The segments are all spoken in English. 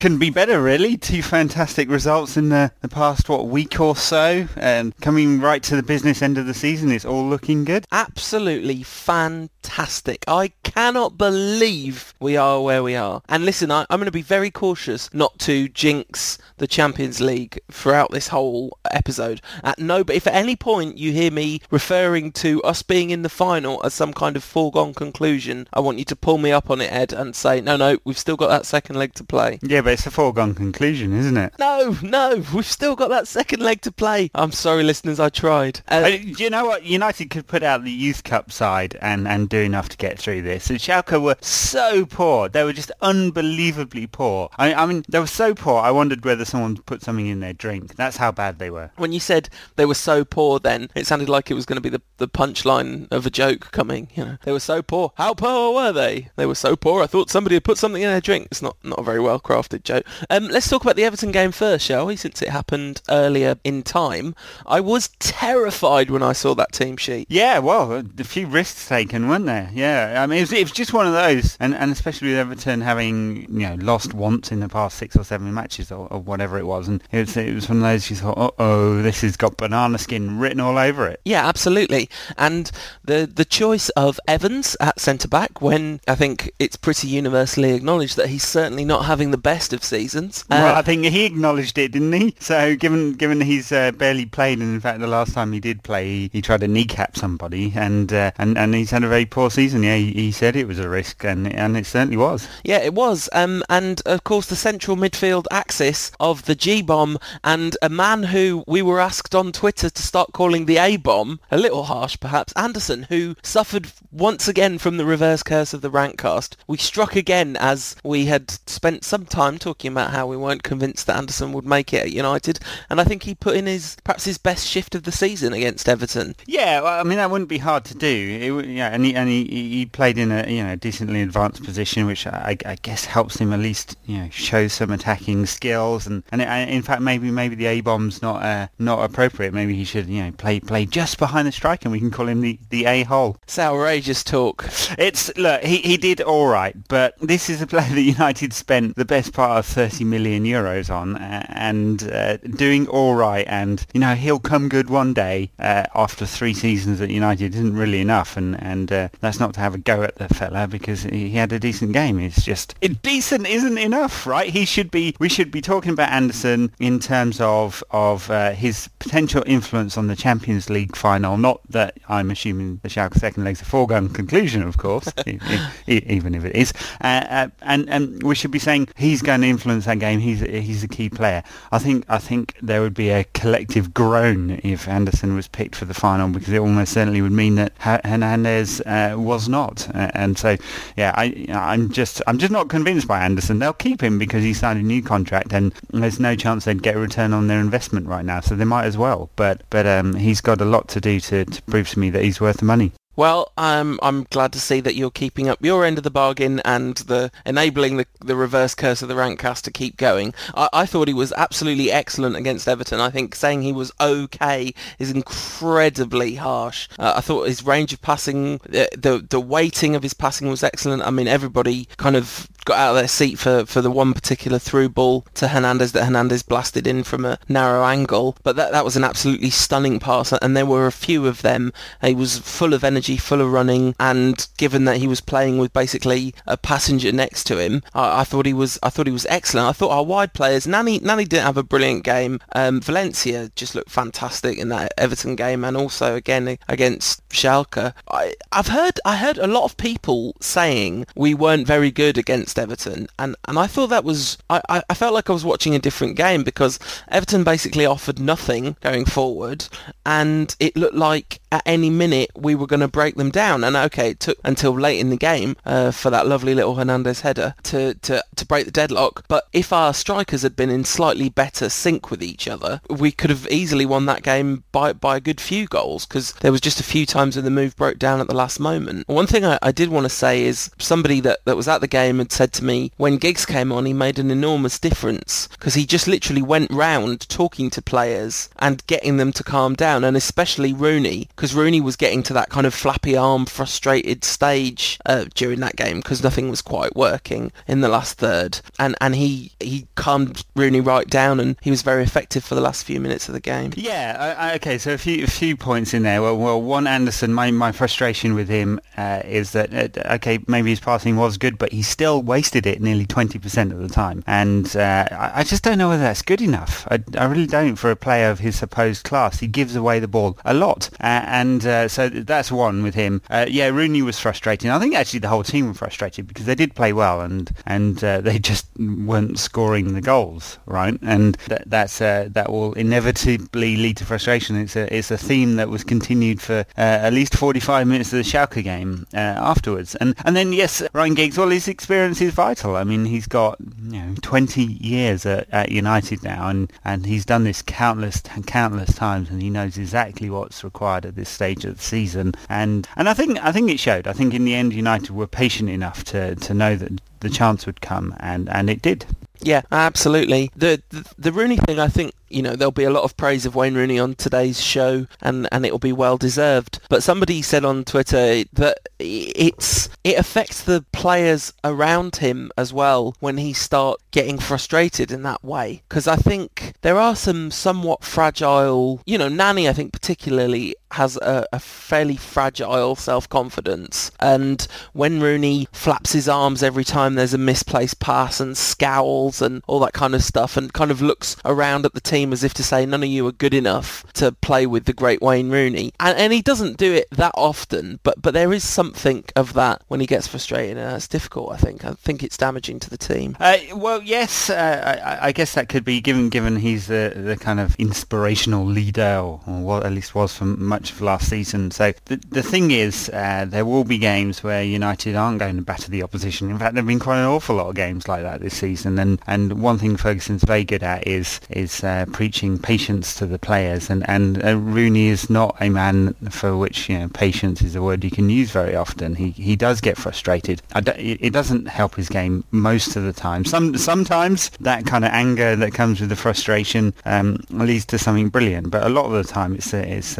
Couldn't be better, really. Two fantastic results in the, the past, what, week or so. And coming right to the business end of the season, it's all looking good. Absolutely fantastic. I cannot believe we are where we are. And listen, I, I'm going to be very cautious not to jinx the Champions League throughout this whole episode. At no, but if at any point you hear me referring to us being in the final as some kind of foregone conclusion, I want you to pull me up on it, Ed, and say, no, no, we've still got that second leg to play. Yeah, but it's a foregone conclusion, isn't it? No, no, we've still got that second leg to play. I'm sorry, listeners, I tried. Uh, Uh, do you know what? United could put out the Youth Cup side and, and do enough to get through this. And Schalke were so poor. They were just unbelievably poor. I, I mean, they were so poor, I wondered whether someone put something in their drink. That's how bad they were. when you said they were so poor then, it sounded like it was going to be the, the punchline of a joke coming. You know, they were so poor. How poor were they? They were so poor. I thought somebody had put something in their drink. It's not, not a very well crafted joke. Um, let's talk about the Everton game first, shall we? Since it happened earlier in time. I was terrified when I saw that team sheet. Yeah, well, a few risks taken, weren't there? Yeah, I mean, it was, it was just one of those, and, and especially with Everton having you know lost once in the past six or seven matches or, or whatever it was, and it was it was one of those you thought, uh oh, this has got banana skin written all over it. Yeah, absolutely. And the the choice of Evans at centre back, when I think it's pretty universally acknowledged that he's certainly not having the best of seasons. Uh, well, I think he acknowledged it, didn't he? So given given he's uh, barely played, and in fact the last time he did play, he, he tried to kneecap somebody, and uh, and and he's had a very poor season. Yeah, he, he said it was a risk, and and it certainly was. Yeah, it was. Um, and of course, the central midfield axis of the G bomb and a man who we were asked on Twitter to start calling the A bomb, a little harsh perhaps, Anderson, who suffered once again from the reverse curse of the rantcast. We struck again as we had spent some time talking about how we weren't convinced that Anderson would make it at United, and I think he put in his perhaps his best shift of the season against Everton. Yeah, well, I mean that wouldn't be hard to do. It, yeah, and he and he, he played in a you know decently advanced position, which I, I guess helps him at least you know show some attacking skills. And and in fact maybe maybe the A bomb's not uh, not appropriate. Maybe he should you know play play just behind the striker, and we can call him the the A hole. It's outrageous talk. It's look, he, he did all right, but this is a player that United spent the best part of 30 million euros on, uh, and uh, doing all right, and you know he'll come good one day uh, after three seasons at United isn't really enough, and and uh, that's not to have a go at the fella because he had a decent game. It's just it, decent isn't enough, right? He should be. We should be talking about Anderson in terms of of uh, his potential influence on the Champions League final. Not that I'm assuming the Schalke second leg's a foregone conclusion, of course, even if it is. Uh, and and we should be saying he's going influence that game. He's he's a key player. I think I think there would be a collective groan if Anderson was picked for the final because it almost certainly would mean that Ha- Hernandez uh, was not. Uh, and so, yeah, I I'm just I'm just not convinced by Anderson. They'll keep him because he signed a new contract, and there's no chance they'd get a return on their investment right now. So they might as well. But but um, he's got a lot to do to, to prove to me that he's worth the money. Well, um, I'm glad to see that you're keeping up your end of the bargain and the enabling the, the reverse curse of the rantcast to keep going. I, I thought he was absolutely excellent against Everton. I think saying he was okay is incredibly harsh. Uh, I thought his range of passing, the, the the weighting of his passing was excellent. I mean, everybody kind of got out of their seat for, for the one particular through ball to Hernandez that Hernandez blasted in from a narrow angle. But that, that was an absolutely stunning pass, and there were a few of them. He was full of energy, full of running, and given that he was playing with basically a passenger next to him, I, I thought he was I thought he was excellent. I thought our wide players, Nani Nani didn't have a brilliant game. Um, Valencia just looked fantastic in that Everton game, and also again against Schalke. I, I've heard I heard a lot of people saying we weren't very good against Everton, and, and I thought that was I, I, felt like I was watching a different game because Everton basically offered nothing going forward, and it looked like at any minute we were going to break them down. And okay, it took until late in the game uh, for that lovely little Hernandez header to, to, to break the deadlock. But if our strikers had been in slightly better sync with each other, we could have easily won that game by, by a good few goals because there was just a few times when the move broke down at the last moment. One thing I, I did want to say is somebody that, that was at the game had said to me when Giggs came on, he made an enormous difference because he just literally went round talking to players and getting them to calm down. and especially Rooney, because Rooney was getting to that kind of flappy arm, frustrated stage uh, during that game because nothing was quite working in the last third, and and he he calmed Rooney right down, and he was very effective for the last few minutes of the game. Yeah, I, I, okay. So a few a few points in there. Well, well, one Anderson. My my frustration with him uh, is that uh, okay, maybe his passing was good, but he still wasted it nearly twenty percent of the time, and uh, I, I just don't know whether that's good enough. I, I really don't for a player of his supposed class. He gives away the ball a lot, uh, and uh, so that's one with him. Uh, yeah, Rooney was frustrating. I think actually the whole team were frustrated because they did play well, and and they just weren't scoring the goals, right? And that, that's that will inevitably lead to frustration. It's a it's a theme that was continued for Uh, at least 45 minutes of the Schalke game uh, afterwards, and and then yes, Ryan Giggs. Well, his experience is vital. I mean, he's got you know 20 years at, at United now, and and he's done this countless countless times, and he knows exactly what's required at this stage of the season. And and I think I think it showed. I think in the end, United were patient enough to to know that the chance would come, and and it did. Yeah, absolutely. The, the, the Rooney thing, I think, you know, there'll be a lot of praise of Wayne Rooney on today's show, and and it will be well deserved. But somebody said on Twitter that it's it affects the players around him as well when he start getting frustrated in that way. Because I think there are some somewhat fragile, you know, Nani. I think particularly has a, a fairly fragile self-confidence, and when Rooney flaps his arms every time there's a misplaced pass and scowls and all that kind of stuff, and kind of looks around at the team as if to say none of you are good enough to play with the great Wayne Rooney. And, and he doesn't do it that often, but, but there is something of that when he gets frustrated, and that's difficult, I think. I think it's damaging to the team. Uh, well, yes, uh, I, I, guess that could be given given he's the, the kind of inspirational leader, or, or what at least was much of last season. So the, the thing is, uh, there will be games where United aren't going to batter the opposition. In fact, there have been quite an awful lot of games like that this season, and, and one thing Ferguson's very good at is is uh, preaching patience to the players, and and uh, Rooney is not a man for which you know patience is a word you can use very often. He he does get frustrated. it doesn't help his game most of the time. Some sometimes that kind of anger that comes with the frustration um, leads to something brilliant, but a lot of the time it's uh, it's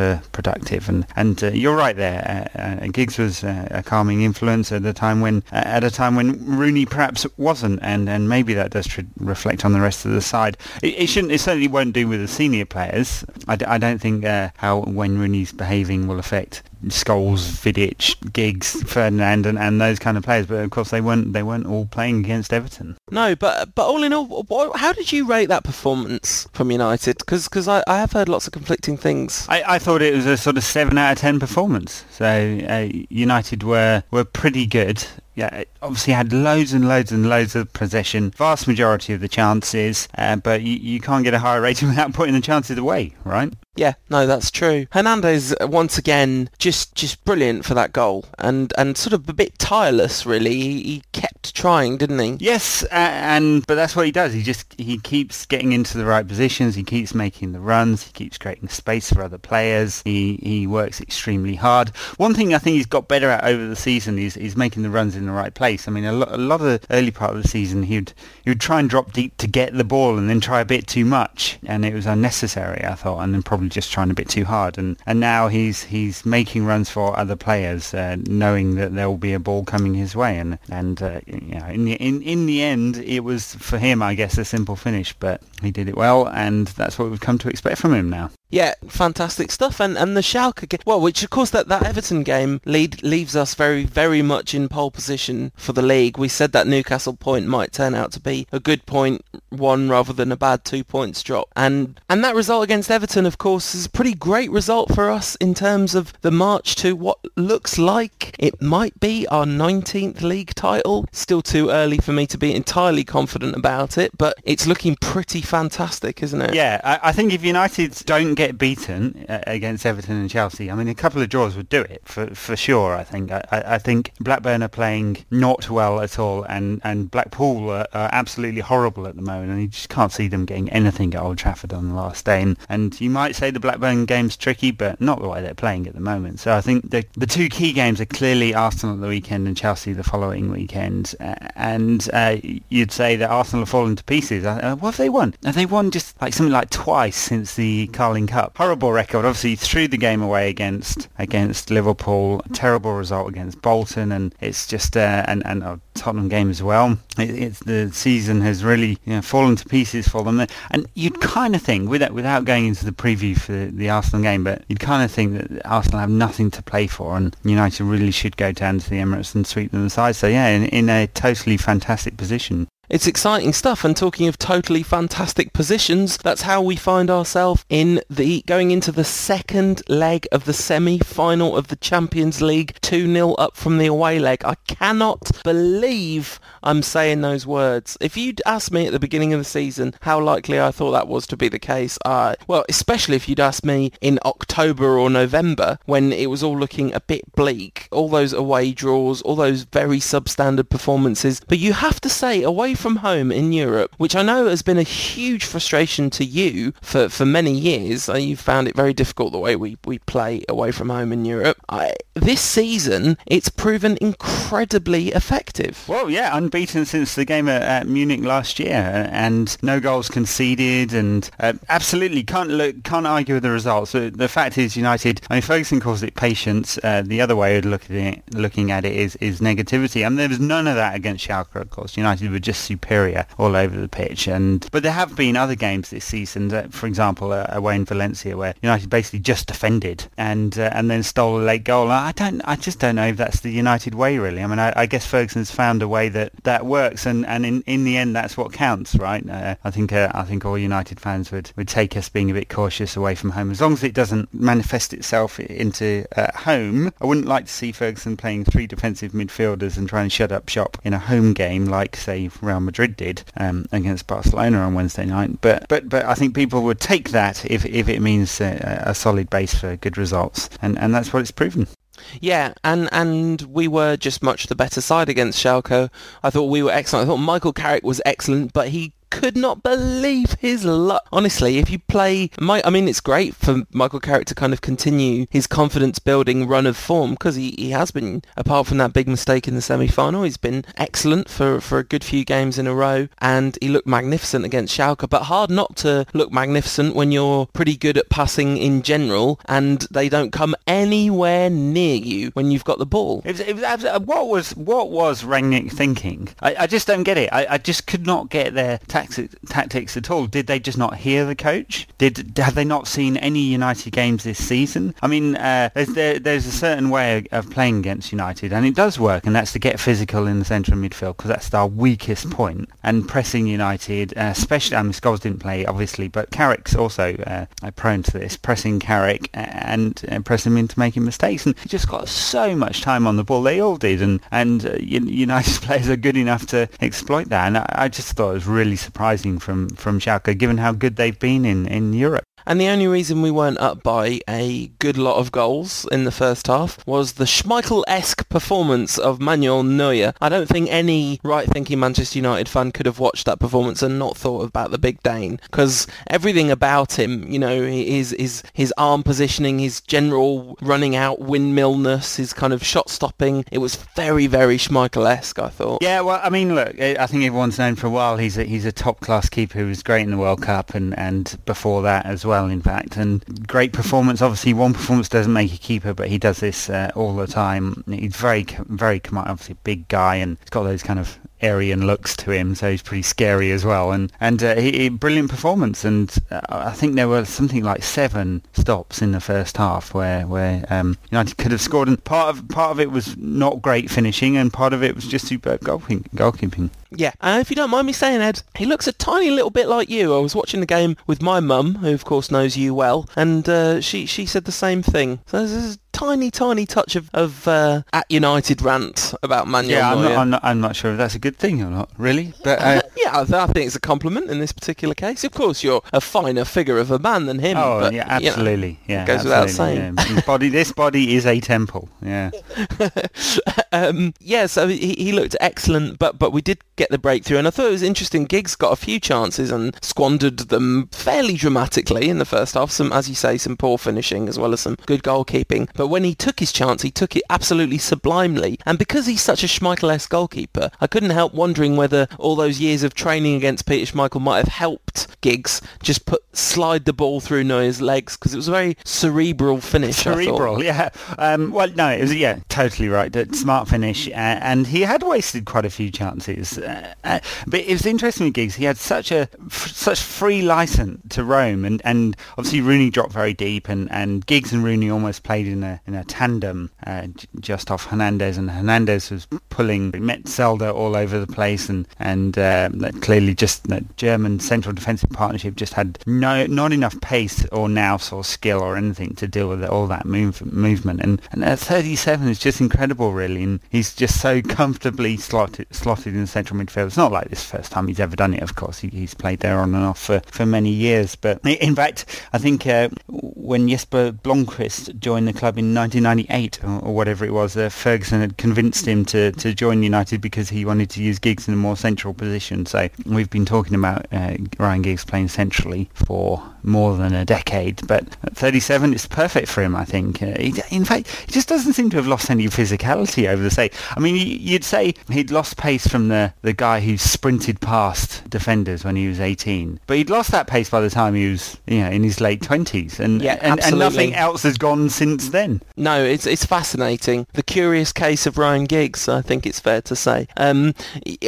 uh, counterproductive. And and uh, you're right there. Uh, uh, Giggs was a calming influence at a time when at a time when Rooney perhaps wasn't, and and maybe that does tr- reflect on the rest of the side. It, it shouldn't it certainly won't do with the senior players. I d- I don't think uh, how when Rooney's behaving will affect Scholes, Vidic, Giggs, Ferdinand, and, and those kind of players. But of course, they weren't they weren't all playing against Everton. No, but but all in all, what, how did you rate that performance from United? Because I, I have heard lots of conflicting things. I, I thought it was a sort of seven out of ten performance. So uh, United were were pretty good yeah, obviously had loads and loads and loads of possession, vast majority of the chances, uh, but you, you can't get a higher rating without putting the chances away, right? Yeah, no, that's true. Hernandez uh, once again just just brilliant for that goal, and and sort of a bit tireless, really. He, he kept trying, didn't he? Yes, uh, and but that's what he does. He just he keeps getting into the right positions. He keeps making the runs. He keeps creating space for other players. He he works extremely hard. One thing I think he's got better at over the season is is making the runs in the right place. I mean, a, lo- a lot of the early part of the season, he'd he would try and drop deep to get the ball, and then try a bit too much, and it was unnecessary. I thought, and then probably just trying a bit too hard. And, and now he's he's making runs for other players, uh, knowing that there will be a ball coming his way. And and uh, you know, in the in, in the end, it was for him, I guess, a simple finish, but he did it well, and that's what we've come to expect from him now. Yeah, fantastic stuff. And and the Schalke game, well, which of course that, that Everton game lead, leaves us very, very much in pole position for the league. We said that Newcastle point might turn out to be a good point one rather than a bad two points drop. And and that result against Everton, of course, is a pretty great result for us in terms of the march to what looks like it might be our 19th league title. Still too early for me to be entirely confident about it, but it's looking pretty fantastic, isn't it? Yeah, I, I think if United don't get beaten uh, against Everton and Chelsea, I mean, a couple of draws would do it for for sure. I think. I, I think Blackburn are playing not well at all, and and Blackpool are, are, absolutely horrible at the moment, and you just can't see them getting anything at Old Trafford on the last day. And, and you might say the Blackburn game's tricky, but not the way they're playing at the moment. So I think the the two key games are clearly Arsenal at the weekend and Chelsea the following weekend. Uh, and uh, you'd say that Arsenal have fallen to pieces. Uh, what have they won? Have they won just like something like twice since the Carling Cup? Horrible record. Obviously threw the game away against against Liverpool. Terrible result against Bolton, and it's just uh, and and a Tottenham game as well. It, it's the season has really you know, fallen to pieces for them. And you'd kind of think, without without going into the preview for the, the Arsenal game, but you'd kind of think that Arsenal have nothing to play for, and United really should go down to the Emirates and sweep them aside. So yeah, in, in a totally fantastic position. It's exciting stuff, and talking of totally fantastic positions, that's how we find ourselves in the going into the second leg of the semi-final of the Champions League, 2-0 up from the away leg. I cannot believe I'm saying those words. If you'd asked me at the beginning of the season how likely I thought that was to be the case, I well, especially if you'd asked me in October or November when it was all looking a bit bleak, all those away draws, all those very substandard performances, but you have to say away from home in Europe, which I know has been a huge frustration to you for, for many years. Uh, you've found it very difficult the way we, we play away from home in Europe. I, this season, it's proven incredibly effective. Well, yeah, unbeaten since the game at, at Munich last year, uh, and no goals conceded, and uh, absolutely can't look, can't argue with the results. The fact is, United. I mean, Ferguson calls it patience. Uh, the other way of looking at it, looking at it is is negativity, and there was none of that against Schalke. Of course, United were just superior all over the pitch. And but there have been other games this season, that, for example, uh, away in Valencia, where United basically just defended and uh, and then stole a late goal. I don't, I just don't know if that's the United way, really. I mean, I, I guess Ferguson's found a way that, that works, and, and in, in the end, that's what counts, right? Uh, I think uh, I think all United fans would, would take us being a bit cautious away from home, as long as it doesn't manifest itself into uh, home. I wouldn't like to see Ferguson playing three defensive midfielders and trying to shut up shop in a home game like, say, Real Madrid did um, against Barcelona on Wednesday night. But but but I think people would take that if if it means uh, a solid base for good results, and and that's what it's proven. Yeah, and and we were just much the better side against Schalke. I thought we were excellent. I thought Michael Carrick was excellent, but he could not believe his luck. Honestly, if you play, my, I mean, it's great for Michael Carrick to kind of continue his confidence-building run of form because he, he has been, apart from that big mistake in the semi-final, he's been excellent for, for a good few games in a row and he looked magnificent against Schalke, but hard not to look magnificent when you're pretty good at passing in general and they don't come anywhere near you when you've got the ball. It was, it was what was what was Rangnick thinking? I, I just don't get it. I, I just could not get their tactics, tactics at all. Did they just not hear the coach? Did have they not seen any United games this season? I mean, uh, there's there, there's a certain way of playing against United, and it does work, and that's to get physical in the centre of midfield because that's our weakest point. And pressing United, uh, especially, I mean, Scholes didn't play obviously, but Carrick's also uh, prone to this, pressing Carrick and uh, pressing him into making mistakes, and he just got so much time on the ball. They all did, and and uh, United players are good enough to exploit that. And I, I just thought it was really surprising from from Schalke, given how good they've been in in Europe. And the only reason we weren't up by a good lot of goals in the first half was the Schmeichel-esque performance of Manuel Neuer. I don't think any right-thinking Manchester United fan could have watched that performance and not thought about the big Dane because everything about him, you know, his, his, his arm positioning, his general running out windmillness, his kind of shot stopping, it was very, very Schmeichel-esque, I thought. Yeah, well, I mean, look, eh, I think everyone's known for a while he's a, he's a top-class keeper who was great in the World Cup and, and before that as well well, in fact, and great performance. Obviously, one performance doesn't make a keeper, but he does this uh, all the time. He's very, very, obviously, big guy, and he's got those kind of Aryan looks to him, so he's pretty scary as well. And and uh, he, he, brilliant performance. And uh, I think there were something like seven stops in the first half where where um, United could have scored. And part of part of it was not great finishing, and part of it was just superb goalkeeping. goalkeeping. Yeah, and if you don't mind me saying, Ed, he looks a tiny little bit like you. I was watching the game with my mum, who of course knows you well, and uh, she she said the same thing. So there's tiny, tiny touch of, of uh, at United rant about Manuel yeah, I'm not, I'm, not, I'm not sure if that's a good thing or not, really. But uh, yeah, I, think it's a compliment in this particular case. Of course, you're a finer figure of a man than him. Oh, but, yeah, absolutely. You know, yeah, goes absolutely, without saying. Yeah. body, this body is a temple. Yeah. um, yeah, so he, he looked excellent, but but we did get the breakthrough, and I thought it was interesting. Giggs got a few chances and squandered them fairly dramatically in the first half. Some, as you say, some poor finishing as well as some good goalkeeping. But but when he took his chance, he took it absolutely sublimely. And because he's such a Schmeichel-esque goalkeeper, I couldn't help wondering whether all those years of training against Peter Schmeichel might have helped Giggs just put slide the ball through Neuer's legs because it was a very cerebral finish. Cerebral, yeah. Um, well, no, it was yeah, totally right. Smart finish, uh, and he had wasted quite a few chances. Uh, uh, but it was interesting with Giggs. He had such a f- such free license to roam, and, and obviously Rooney dropped very deep, and, and Giggs and Rooney almost played in a in a tandem uh, just off Hernandez, and Hernandez was pulling Metzelder all over the place, and and uh, clearly just the German central defensive partnership just had no not enough pace or nous or skill or anything to deal with all that move, movement. And and at 37 is just incredible, really. And he's just so comfortably slotted slotted in the central midfield. It's not like this first time he's ever done it. Of course, he, he's played there on and off for, for many years. But in fact, I think uh, when Jesper Blomqvist joined the club in 1998 or, or whatever it was, uh, Ferguson had convinced him to, to join United because he wanted to use Giggs in a more central position. So we've been talking about uh, Ryan Giggs playing centrally for more than a decade, but at 37 it's perfect for him, I think. Uh, he, in fact, he just doesn't seem to have lost any physicality over the say. I mean, you'd say he'd lost pace from the, the guy who sprinted past defenders when he was 18, but he'd lost that pace by the time he was, you know, in his late 20s, and yeah, and, and nothing else has gone since then. No, it's it's fascinating. The curious case of Ryan Giggs, I think it's fair to say. Um,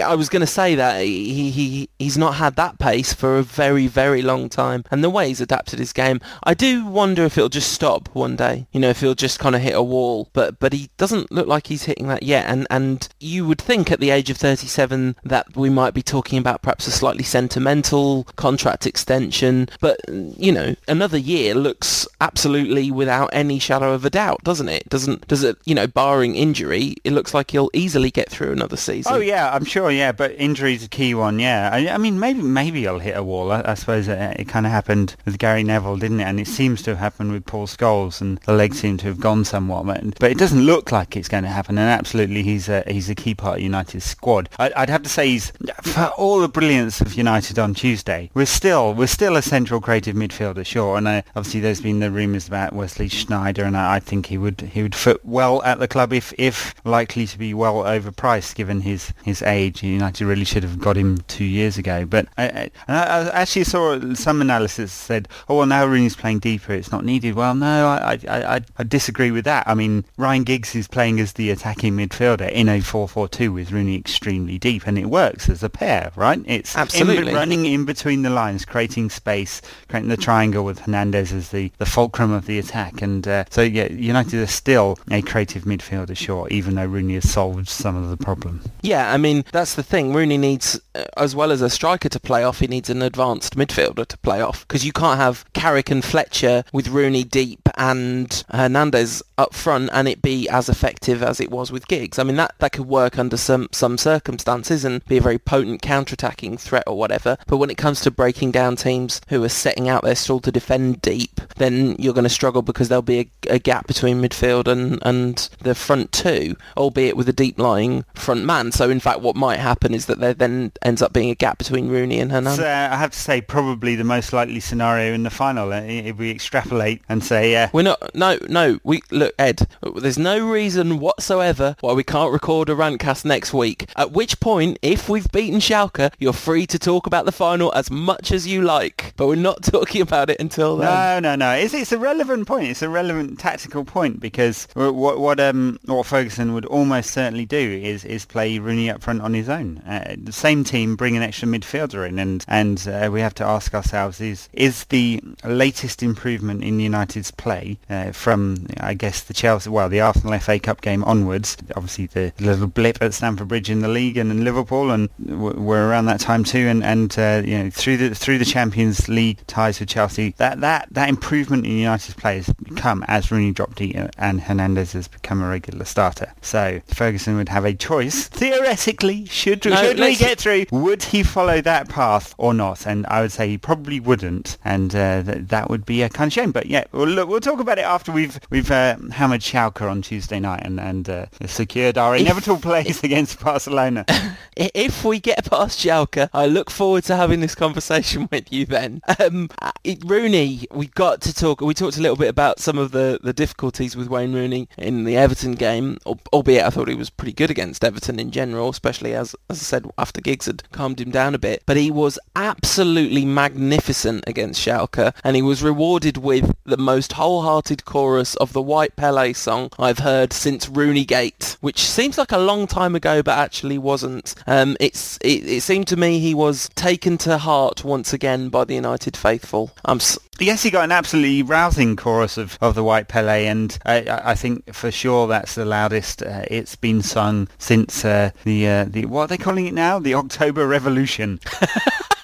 I was going to say that he, he he's not had that pace for a very very long time, and the way he's adapted his game. I do wonder if it'll just stop one day. You know, if he'll just kind of hit a wall. But but he doesn't look like he's hitting that yet. And and you would think at the age of 37 that we might be talking about perhaps a slightly sentimental contract extension. But you know, another year looks absolutely without any shadow of a doubt, doesn't it? Doesn't does it? You know, barring injury, it looks like he'll easily get through another season. Oh yeah, I'm sure. Yeah, but injury's a key one. Yeah, I, I mean maybe maybe he'll hit a wall. I, I suppose it, it kind of happened with Gary Neville, didn't it? And it seems to have happened with Paul Scholes, and the legs seem to have gone somewhat. But, but it doesn't look like it's going to happen. And absolutely, he's a he's a key part of United's squad. I, would have to say he's for all the brilliance of United on Tuesday. We're still we're still a central creative midfielder, sure. And uh, obviously, there's been the rumours about Wesley Sneijder, and I, I, think he would he would fit well at the club if if likely to be well overpriced given his his age. United really should have got him two years ago. But I, I, I actually saw some analysis said, oh well, now Rooney's playing deeper, it's not needed. Well, no, I, I, I, I disagree with that. I mean, Ryan Giggs is playing as the attacking midfielder in a 4-4-2 with Rooney extremely deep, and it works as a pair, right? It's absolutely in, running in between the lines, creating space, creating the triangle with Hernandez as the, the fulcrum of the attack, and uh, so yeah, United are still a creative midfielder, sure, even though Rooney has solved some of the problem. Yeah, I mean that's the thing. Rooney needs, uh, as well as a striker to play off, he needs an advanced midfielder to play off because you can't have Carrick and Fletcher with Rooney deep and Hernandez up front and it be as effective as it was with Giggs. I mean, that, that could work under some, some circumstances and be a very potent counter-attacking threat or whatever. But when it comes to breaking down teams who are setting out their stall to defend deep, then you're going to struggle because there'll be a, a gap between midfield and, and the front two, albeit with a deep-lying front man. So, in fact, what might happen is that there then ends up being a gap between Rooney and Hernandez. Uh, I have to say, probably the most likely scenario in the final. Uh, if we extrapolate and say, yeah, we're not. No, no. We look, Ed. There's no reason whatsoever why we can't record a rantcast next week. At which point, if we've beaten Schalke, you're free to talk about the final as much as you like. But we're not talking about it until then. No, no, no. It's it's a relevant point. It's a relevant tactical point because what what um what Ferguson would almost certainly do is is play Rooney up front on his own. Uh, the same team bring an extra midfielder in, and and uh, we have to ask ourselves: is is the latest improvement in United's play uh, from, I guess, the Chelsea, well, the Arsenal FA Cup game onwards. Obviously, the little blip at Stamford Bridge in the league and in Liverpool, and we're around that time too. And and uh, you know, through the through the Champions League ties with Chelsea, that that that improvement in United's play has come as Rooney dropped deep and Hernandez has become a regular starter. So Ferguson would have a choice theoretically. Should no, should we get through? Would he follow that path or not? And I would say he probably wouldn't, and uh, th- that would be a kind of shame. But yeah, we'll, look, we'll talk about it after we've we've uh, hammered Schalke on Tuesday night and and uh, secured our inevitable place against Barcelona. if we get past Schalke, I look forward to having this conversation with you then. Um, it, Rooney, we got to talk. We talked a little bit about some of the, the difficulties with Wayne Rooney in the Everton game, albeit I thought he was pretty good against Everton in general, especially as as I said after Giggs had calmed him down a bit. But he was absolutely magnificent against Schalke, and he was rewarded with the most wholehearted chorus of the White Pele song I've heard since Rooney Gate, which seems like a long time ago, but actually wasn't. Um, it's it, it seemed to me he was taken to heart once again by the United faithful. I'm Yes, he got an absolutely rousing chorus of, of the White Pele, and I, I think for sure that's the loudest uh, it's been sung since uh, the uh, the what are they calling it now? The October Revolution.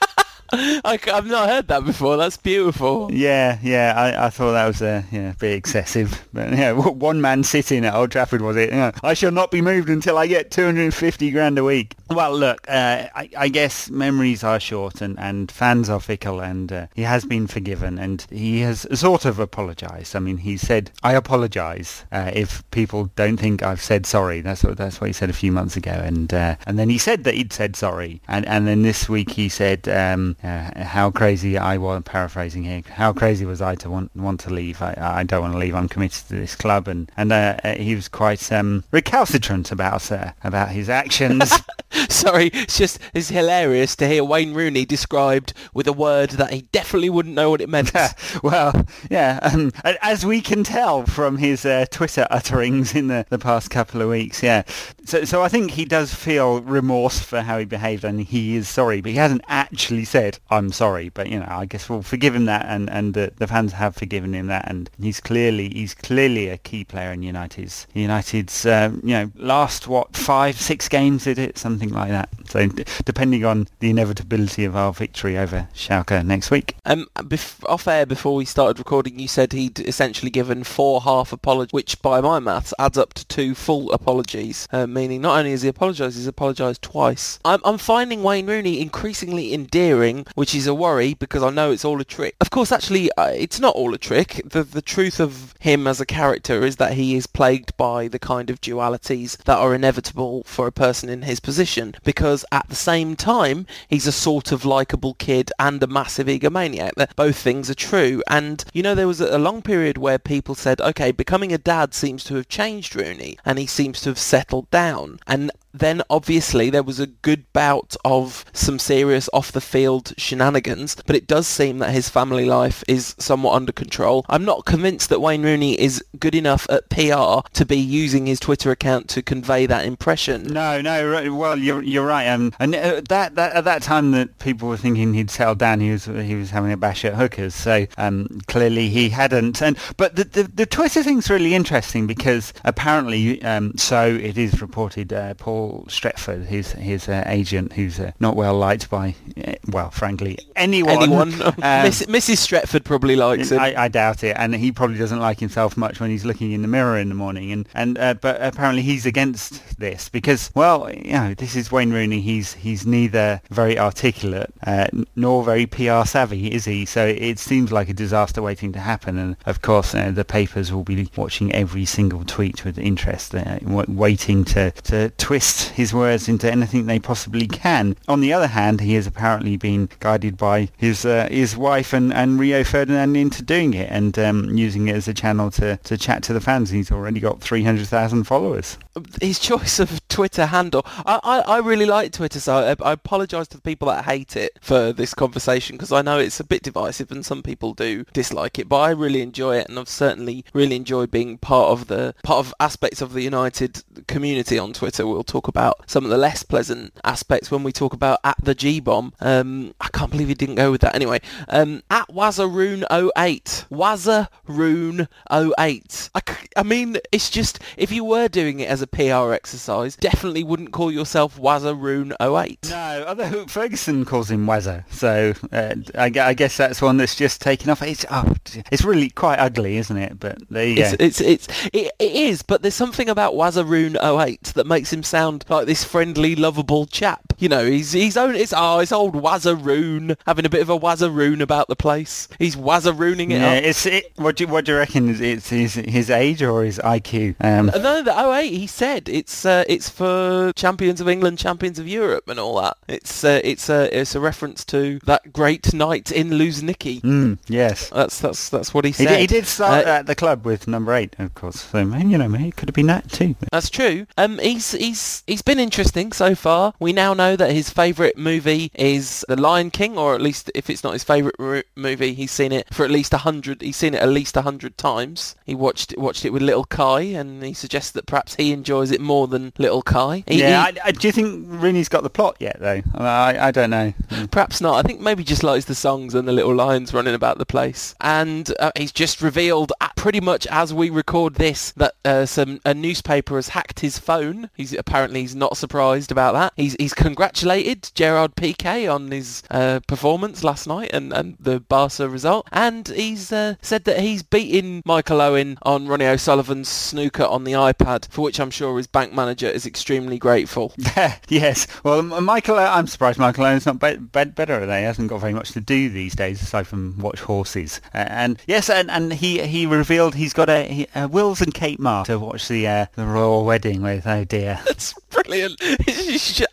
I, have not heard that before. That's beautiful. Yeah, yeah. I, I thought that was a yeah, a bit excessive. But yeah, one man sitting at Old Trafford was it? Yeah, I shall not be moved until I get 250 grand a week. Well, look, uh, I, I, guess memories are short and, and fans are fickle, and uh, he has been forgiven, and he has sort of apologised. I mean, he said, "I apologise uh, if people don't think I've said sorry." That's what that's what he said a few months ago, and uh, and then he said that he'd said sorry, and and then this week he said. Um, uh, how crazy I was, paraphrasing here, how crazy was I to want want to leave? I, I don't want to leave. I'm committed to this club, and and uh, he was quite um, recalcitrant about uh, about his actions. Sorry, it's just it's hilarious to hear Wayne Rooney described with a word that he definitely wouldn't know what it meant. well, yeah, um, as we can tell from his uh, Twitter utterings in the, the past couple of weeks, yeah. So so I think he does feel remorse for how he behaved, and he is sorry, but he hasn't actually said I'm sorry, but you know, I guess we'll forgive him that, and and the, the fans have forgiven him that, and he's clearly he's clearly a key player in United's United's um, you know last what five six games did it something like that. So depending on the inevitability of our victory over Schalke next week. Um, bef- off air before we started recording, you said he'd essentially given four half apologies, which by my maths adds up to two full apologies, uh, meaning not only has he apologised, he's apologised twice. I'm, I'm finding Wayne Rooney increasingly endearing which is a worry because I know it's all a trick. Of course, actually, uh, it's not all a trick. The, the truth of him as a character is that he is plagued by the kind of dualities that are inevitable for a person in his position because at the same time, he's a sort of likable kid and a massive egomaniac. That both things are true. And, you know, there was a long period where people said, okay, becoming a dad seems to have changed Rooney and he seems to have settled down. And then obviously there was a good bout of some serious off the field shenanigans, but it does seem that his family life is somewhat under control. I'm not convinced that Wayne Rooney is good enough at PR to be using his Twitter account to convey that impression. No, no, well you're you're right, um, and uh, that, that at that time that people were thinking he'd settled down, he was he was having a bash at hookers, so um, clearly he hadn't. And but the, the, the Twitter thing's really interesting because apparently, um, so it is reported, uh, Paul Paul Stretford, his his uh, agent, who's uh, not well liked by, uh, well, frankly, anyone. Anyone. Um, Mrs. Stretford probably likes him. I, I, doubt it, and he probably doesn't like himself much when he's looking in the mirror in the morning. And and uh, but apparently he's against this because, well, you know, this is Wayne Rooney. He's he's neither very articulate uh, nor very PR savvy, is he? So it seems like a disaster waiting to happen. And of course, uh, the papers will be watching every single tweet with interest, waiting to to twist his words into anything they possibly can. On the other hand, he has apparently been guided by his uh, his wife and, and Rio Ferdinand into doing it and um, using it as a channel to, to chat to the fans. He's already got 300,000 followers. His choice of Twitter handle, I, I, I really like Twitter, so I, I apologise to the people that hate it for this conversation because I know it's a bit divisive and some people do dislike it, but I really enjoy it and I've certainly really enjoyed being part of the part of aspects of the United community on Twitter. We'll talk about some of the less pleasant aspects when we talk about at the G bomb. Um, I can't believe he didn't go with that. Anyway, um, at Wazaroon08, Wazaroon08. I, I mean, it's just if you were doing it as a PR exercise, definitely wouldn't call yourself Wazaroon08. No, although Ferguson calls him Wazza, so uh, I, I, guess that's one that's just taken off. It's oh, it's really quite ugly, isn't it? But there you it's, go. It's it's it, it is, but there's something about Wazaroon08 that makes him sound like this friendly, lovable chap. You know, he's he's own it's oh it's old Wazzaroon having a bit of a Wazzaroon about the place. He's Wazzarooning it Yeah, up. it's it. What do you, what do you reckon? Is It's his his age or his IQ? Um, No, the 08, he said it's uh, it's for champions of England, champions of Europe, and all that. It's uh, it's a it's a reference to that great night in Luzhniki. mm, yes. That's that's that's what he He said. did, he did start Uh, at the club with number eight, of course. So you know, it could have been that too. That's true. Um, he's he's he's been interesting so far. We now know that his favourite movie is The Lion King, or at least if it's not his favourite ro- movie, he's seen it for at least a hundred. He's seen it at least a hundred times. He watched it, watched it with little Kai, and he suggests that perhaps he enjoys it more than little Kai. He- yeah, he- I, I, do you think Rooney's got the plot yet, though? I, I don't know. Perhaps not. I think maybe just likes the songs and the little lions running about the place. And uh, he's just revealed, pretty much as we record this, that uh, some a newspaper has hacked his phone. He's apparently he's not surprised about that. He's he's congratulated Gerard Piqué on his uh, performance last night and, and the Barca result. And he's uh, said that he's beaten Michael Owen on Ronnie O'Sullivan's snooker on the iPad, for which I'm sure his bank manager is extremely grateful. yes. Well, Michael, uh, I'm surprised Michael Owen's not be- be- better at that. He hasn't got very much to do these days aside from watch horses. Uh, and yes, and, and he he revealed he's got a, he, uh, Wills and Kate Marr to watch the uh, the royal wedding with. Oh dear. That's brilliant. You should-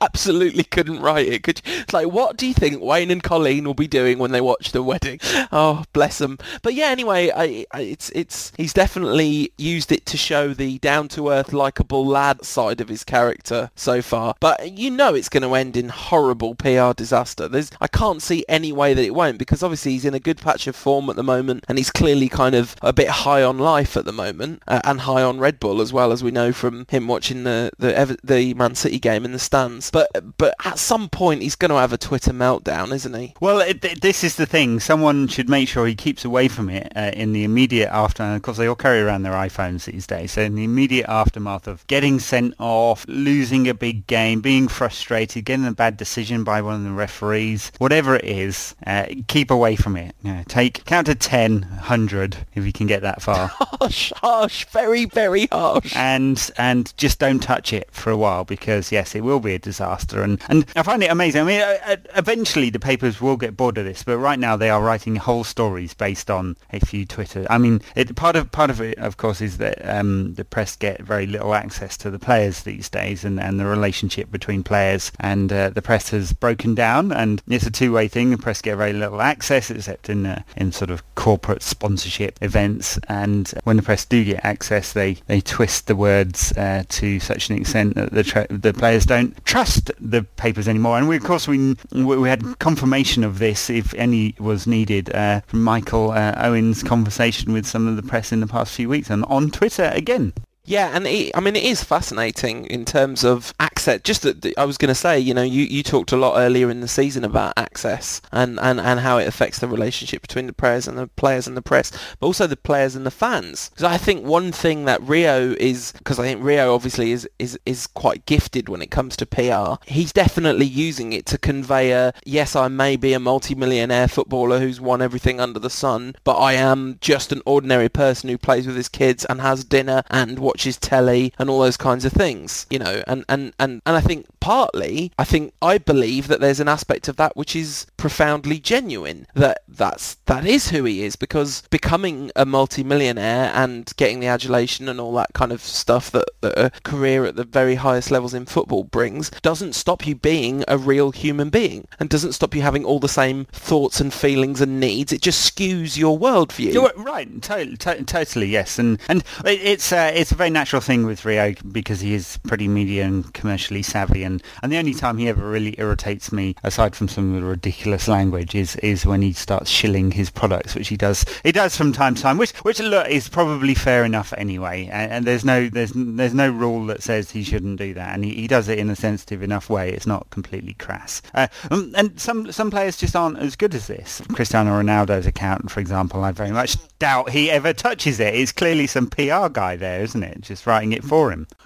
absolutely couldn't write it. Could you? It's like, what do you think Wayne and Colleen will be doing when they watch the wedding? Oh, bless them. But yeah, anyway, I, I, it's it's he's definitely used it to show the down to earth, likable lad side of his character so far. But you know, it's going to end in horrible PR disaster. There's I can't see any way that it won't because obviously he's in a good patch of form at the moment and he's clearly kind of a bit high on life at the moment uh, and high on Red Bull as well as we know from him watching the the the Man City game in the stands. But but at some point he's going to have a Twitter meltdown, isn't he? Well, it, th- this is the thing. Someone should make sure he keeps away from it uh, in the immediate aftermath. Of course, they all carry around their iPhones these days. So in the immediate aftermath of getting sent off, losing a big game, being frustrated, getting a bad decision by one of the referees, whatever it is, uh, keep away from it. You know, take count to 10, 100 if you can get that far. Harsh, harsh, very very harsh. and and just don't touch it for a while because yes, it will be a disaster. And and I find it amazing. I mean, uh, uh, eventually the papers will get bored of this, but right now they are writing whole stories based on a few Twitter. I mean, it, part of part of it, of course, is that um, the press get very little access to the players these days, and, and the relationship between players and uh, the press has broken down, and it's a two-way thing. The press get very little access, except in uh, in sort of corporate sponsorship events, and when the press do get access, they, they twist the words uh, to such an extent that the tra- the players don't trust the papers anymore. And we, of course, we we had confirmation of this, if any was needed, uh, from Michael uh, Owen's conversation with some of the press in the past few weeks, and on Twitter again. Yeah, and it, I mean it is fascinating in terms of access. Just that I was going to say, you know, you, you talked a lot earlier in the season about access and, and, and how it affects the relationship between the players and the players and the press, but also the players and the fans. Because I think one thing that Rio is, because I think Rio obviously is, is is quite gifted when it comes to PR. He's definitely using it to convey a yes, I may be a multi-millionaire footballer who's won everything under the sun, but I am just an ordinary person who plays with his kids and has dinner and watches telly and all those kinds of things, you know, and, and, and, and I think partly, I think, I believe that there's an aspect of that which is profoundly genuine, that that's, that is who he is, because becoming a multi-millionaire and getting the adulation and all that kind of stuff that, that a career at the very highest levels in football brings doesn't stop you being a real human being and doesn't stop you having all the same thoughts and feelings and needs. It just skews your worldview. You're right, totally, to- totally, yes, and and it's uh, it's a very natural thing with Rio because he is pretty media and commercially savvy, and, and the only time he ever really irritates me, aside from some of the ridiculous language, is is when he starts shilling his products, which he does he does from time to time, which which look is probably fair enough anyway, and, and there's no there's there's no rule that says he shouldn't do that, and he, he does it in a sensitive enough way. It's not completely crass, uh, um, and some some players just aren't as good as this. Cristiano Ronaldo's account, for example, I very much doubt he ever touches it. It's clearly some PR guy there, isn't it? Just writing it for him.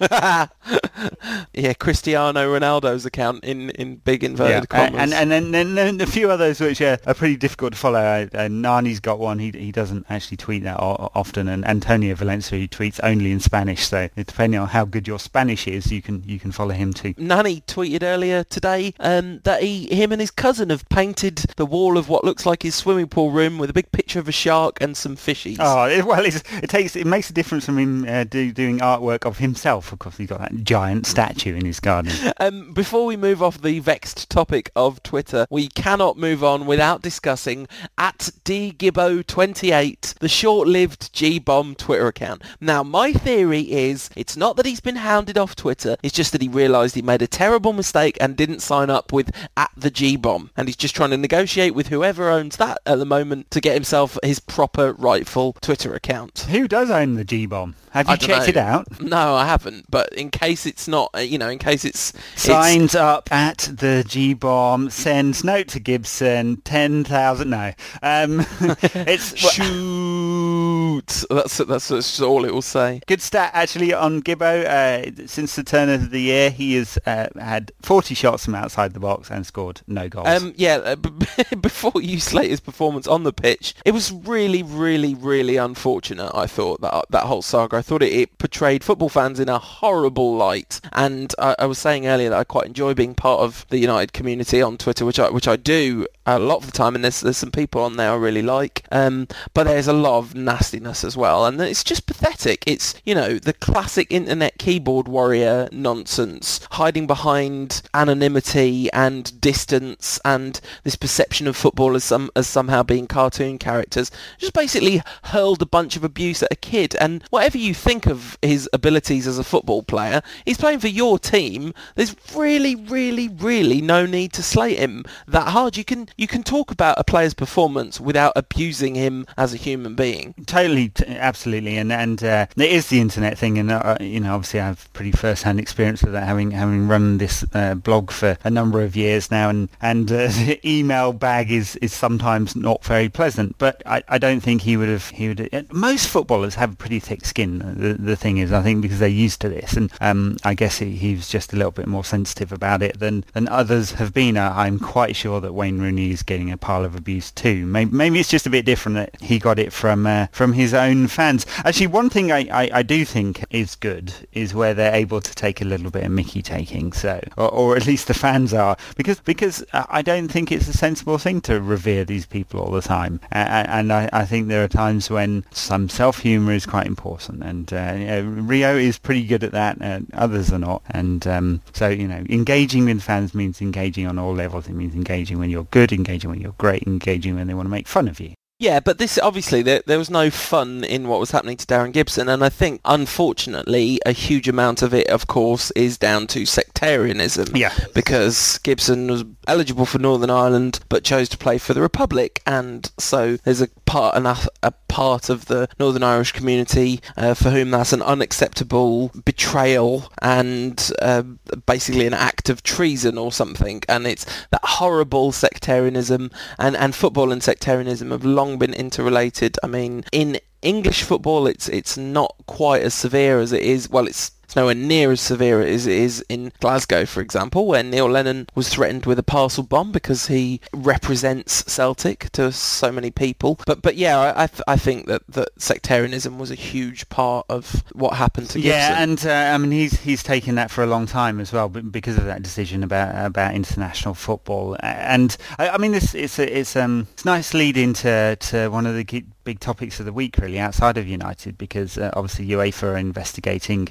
yeah, Cristiano Ronaldo's account in, in big inverted Uh, commas. and and then, then, then few others which are, are pretty difficult to follow. Uh, uh, Nani's got one. He he doesn't actually tweet that o- often, and Antonio Valencia he tweets only in Spanish. So depending on how good your Spanish is, you can you can follow him too. Nani tweeted earlier today um, that he him and his cousin have painted the wall of what looks like his swimming pool room with a big picture of a shark and some fishies. Oh it, well, it takes it makes a difference from him uh, do, doing artwork of himself. Of course, he's got that giant statue in his garden. Um, before we move off the vexed topic of Twitter, we cannot move on without discussing at dgibbo28, the short-lived G-bomb Twitter account. Now, my theory is it's not that he's been hounded off Twitter, it's just that he realised he made a terrible mistake and didn't sign up with at the G-bomb, and he's just trying to negotiate with whoever owns that at the moment to get himself his proper rightful Twitter account. Who does own the G-bomb? Have you I checked it out? No, I haven't. But in case it's not, uh, you know, in case it's it's- up at the G bomb. Sends note to Gibson. Ten thousand. No. Um, it's shoot. That's that's, that's all it will say. good stat actually on Gibbo. Uh, since the turn of the year, he has uh, had forty shots from outside the box and scored no goals. Um, yeah, uh, b- before you slate his performance on the pitch, it was really, really, really unfortunate. I thought that that whole saga. I thought it, it portrayed football fans in a horrible light, and I, I was saying earlier that I quite enjoy being part of the United community on Twitter, which I which I do a lot of the time, and there's there's some people on there I really like. Um, but there's a lot of nastiness as well, and it's just pathetic. It's you know the classic internet keyboard warrior nonsense, hiding behind anonymity and distance, and this perception of football as some as somehow being cartoon characters. Just basically hurled a bunch of abuse at a kid, and whatever you think of his abilities as a football player, he's playing for your team. There's really, really, really no need to slate him that hard. You can you can talk about a player's performance without abusing him as a human being. Totally, t- absolutely, and and uh, it is the internet thing, and uh, you know, obviously, I have pretty first-hand experience with that, having having run this uh, blog for a number of years now, and and uh, the email bag is is sometimes not very pleasant. But I, I don't think he would have he would. Uh, most footballers have pretty thick skin. The the thing is, I think because they're used to this, and um, I guess he, he was just a little bit more sensitive about it than than others have been. Uh, I'm quite sure that Wayne Rooney is getting a pile of abuse too. Maybe, maybe it's just a bit different that he got it from uh, from his own fans. Actually, one thing I, I, I do think is good is where they're able to take a little bit of Mickey taking. So, or, or at least the fans are, because because uh, I don't think it's a sensible thing to revere these people all the time. Uh, and I, I think there are times when some self-humour is quite important, and uh, you know, Rio is pretty good at that. And others are not, and um, so you know, engaging with fans means engaging on all levels. It means engaging when you're good, engaging when you're great, engaging when they want to make fun of you. Yeah, but this obviously there, there was no fun in what was happening to Darren Gibson, and I think unfortunately a huge amount of it, of course, is down to sectarianism. Yeah. because Gibson was eligible for Northern Ireland but chose to play for the Republic, and so there's a part enough a part of the Northern Irish community uh, for whom that's an unacceptable betrayal and uh, basically an act of treason or something, and it's that horrible sectarianism and and football and sectarianism have long been interrelated. I mean, in English football, it's it's not quite as severe as it is. Well, it's it's nowhere near as severe as it is in Glasgow, for example, where Neil Lennon was threatened with a parcel bomb because he represents Celtic to so many people. But but yeah, I I, th- I think that, that sectarianism was a huge part of what happened to Gibson. Yeah, and uh, I mean he's he's taken that for a long time as well, because of that decision about about international football. And I, I mean it's it's a, it's um it's nice lead into to one of the big topics of the week really outside of United because uh, obviously UEFA are investigating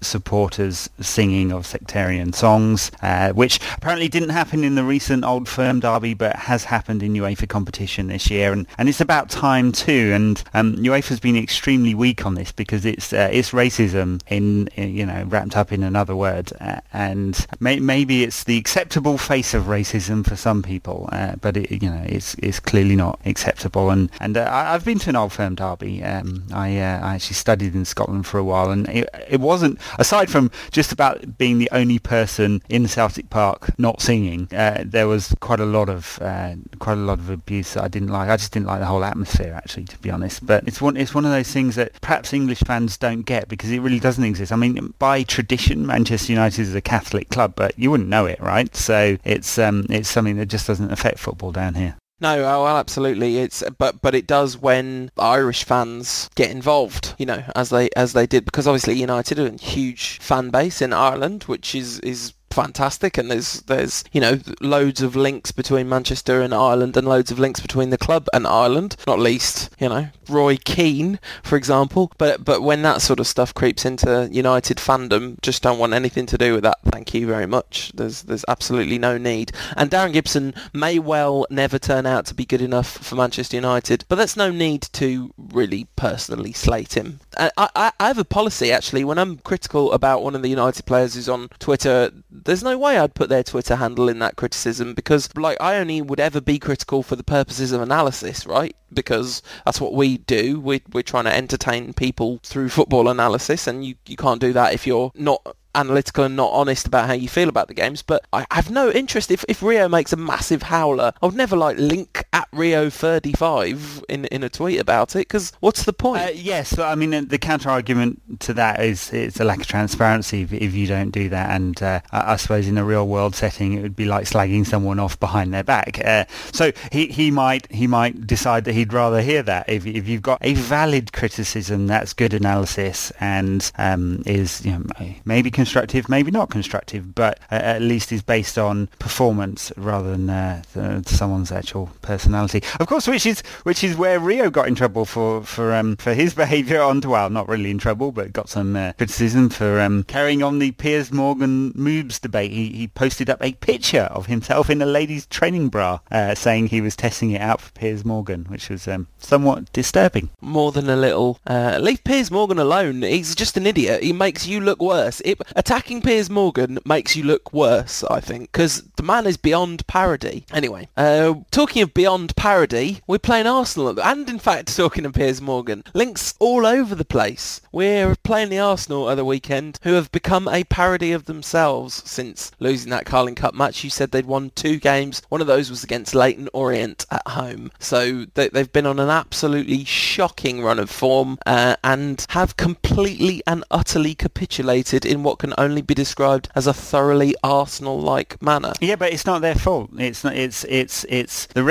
Supporters singing of sectarian songs, uh, which apparently didn't happen in the recent Old Firm derby, but has happened in UEFA competition this year, and, and it's about time too. And um, UEFA's been extremely weak on this because it's uh, it's racism in, in you know wrapped up in another word, uh, and may, maybe it's the acceptable face of racism for some people, uh, but it, you know it's it's clearly not acceptable. And and uh, I, I've been to an Old Firm derby. Um, I uh, I actually studied in Scotland for a while, and it, it wasn't, aside from just about being the only person in Celtic Park not singing, uh, there was quite a lot of uh, quite a lot of abuse that I didn't like. I just didn't like the whole atmosphere, actually, to be honest. But it's one it's one of those things that perhaps English fans don't get because it really doesn't exist. I mean, by tradition, Manchester United is a Catholic club, but you wouldn't know it, right? So it's um, it's something that just doesn't affect football down here. No, oh, well, absolutely. It's but but it does when Irish fans get involved, you know, as they as they did because obviously United are a huge fan base in Ireland, which is is fantastic and there's there's you know loads of links between Manchester and Ireland and loads of links between the club and Ireland not least you know Roy Keane for example. But but when that sort of stuff creeps into United fandom just don't want anything to do with that. Thank you very much. There's there's absolutely no need. And Darren Gibson may well never turn out to be good enough for Manchester United but there's no need to really personally slate him I, I, I have a policy actually when I'm critical about one of the United players who's on Twitter there's no way I'd put their Twitter handle in that criticism because like I only would ever be critical for the purposes of analysis, right? Because that's what we do. We, we're trying to entertain people through football analysis and you, you can't do that if you're not analytical and not honest about how you feel about the games. But I have no interest if, if Rio makes a massive howler. I would never like link Rio 35 in in a tweet about it because what's the point? Uh, yes, I mean the counter argument to that is it's a lack of transparency if, if you don't do that. And uh, I, I, suppose in a real world setting it would be like slagging someone off behind their back. Uh, so he, he might he might decide that he'd rather hear that if if you've got a valid criticism that's good analysis and um, is you know, maybe constructive, maybe not constructive, but at least is based on performance rather than uh, someone's actual personality. Of course, which is which is where Rio got in trouble for for um, for his behaviour on well, not really in trouble, but got some uh, criticism for um, carrying on the Piers Morgan moves debate. He he posted up a picture of himself in a lady's training bra, uh, saying he was testing it out for Piers Morgan, which was um, somewhat disturbing. More than a little. Uh, leave Piers Morgan alone. He's just an idiot. He makes you look worse. It, attacking Piers Morgan makes you look worse, I think, because the man is beyond parody. Anyway, uh, talking of beyond parody, we're playing Arsenal, and in fact, talking of Piers Morgan, links all over the place. We're playing the Arsenal the weekend, who have become a parody of themselves since losing that Carling Cup match. You said they'd won two games. One of those was against Leyton Orient at home. So they, have been on an absolutely shocking run of form uh, and have completely and utterly capitulated in what can only be described as a thoroughly Arsenal-like manner. Yeah, but it's not their fault. It's not. It's it's it's the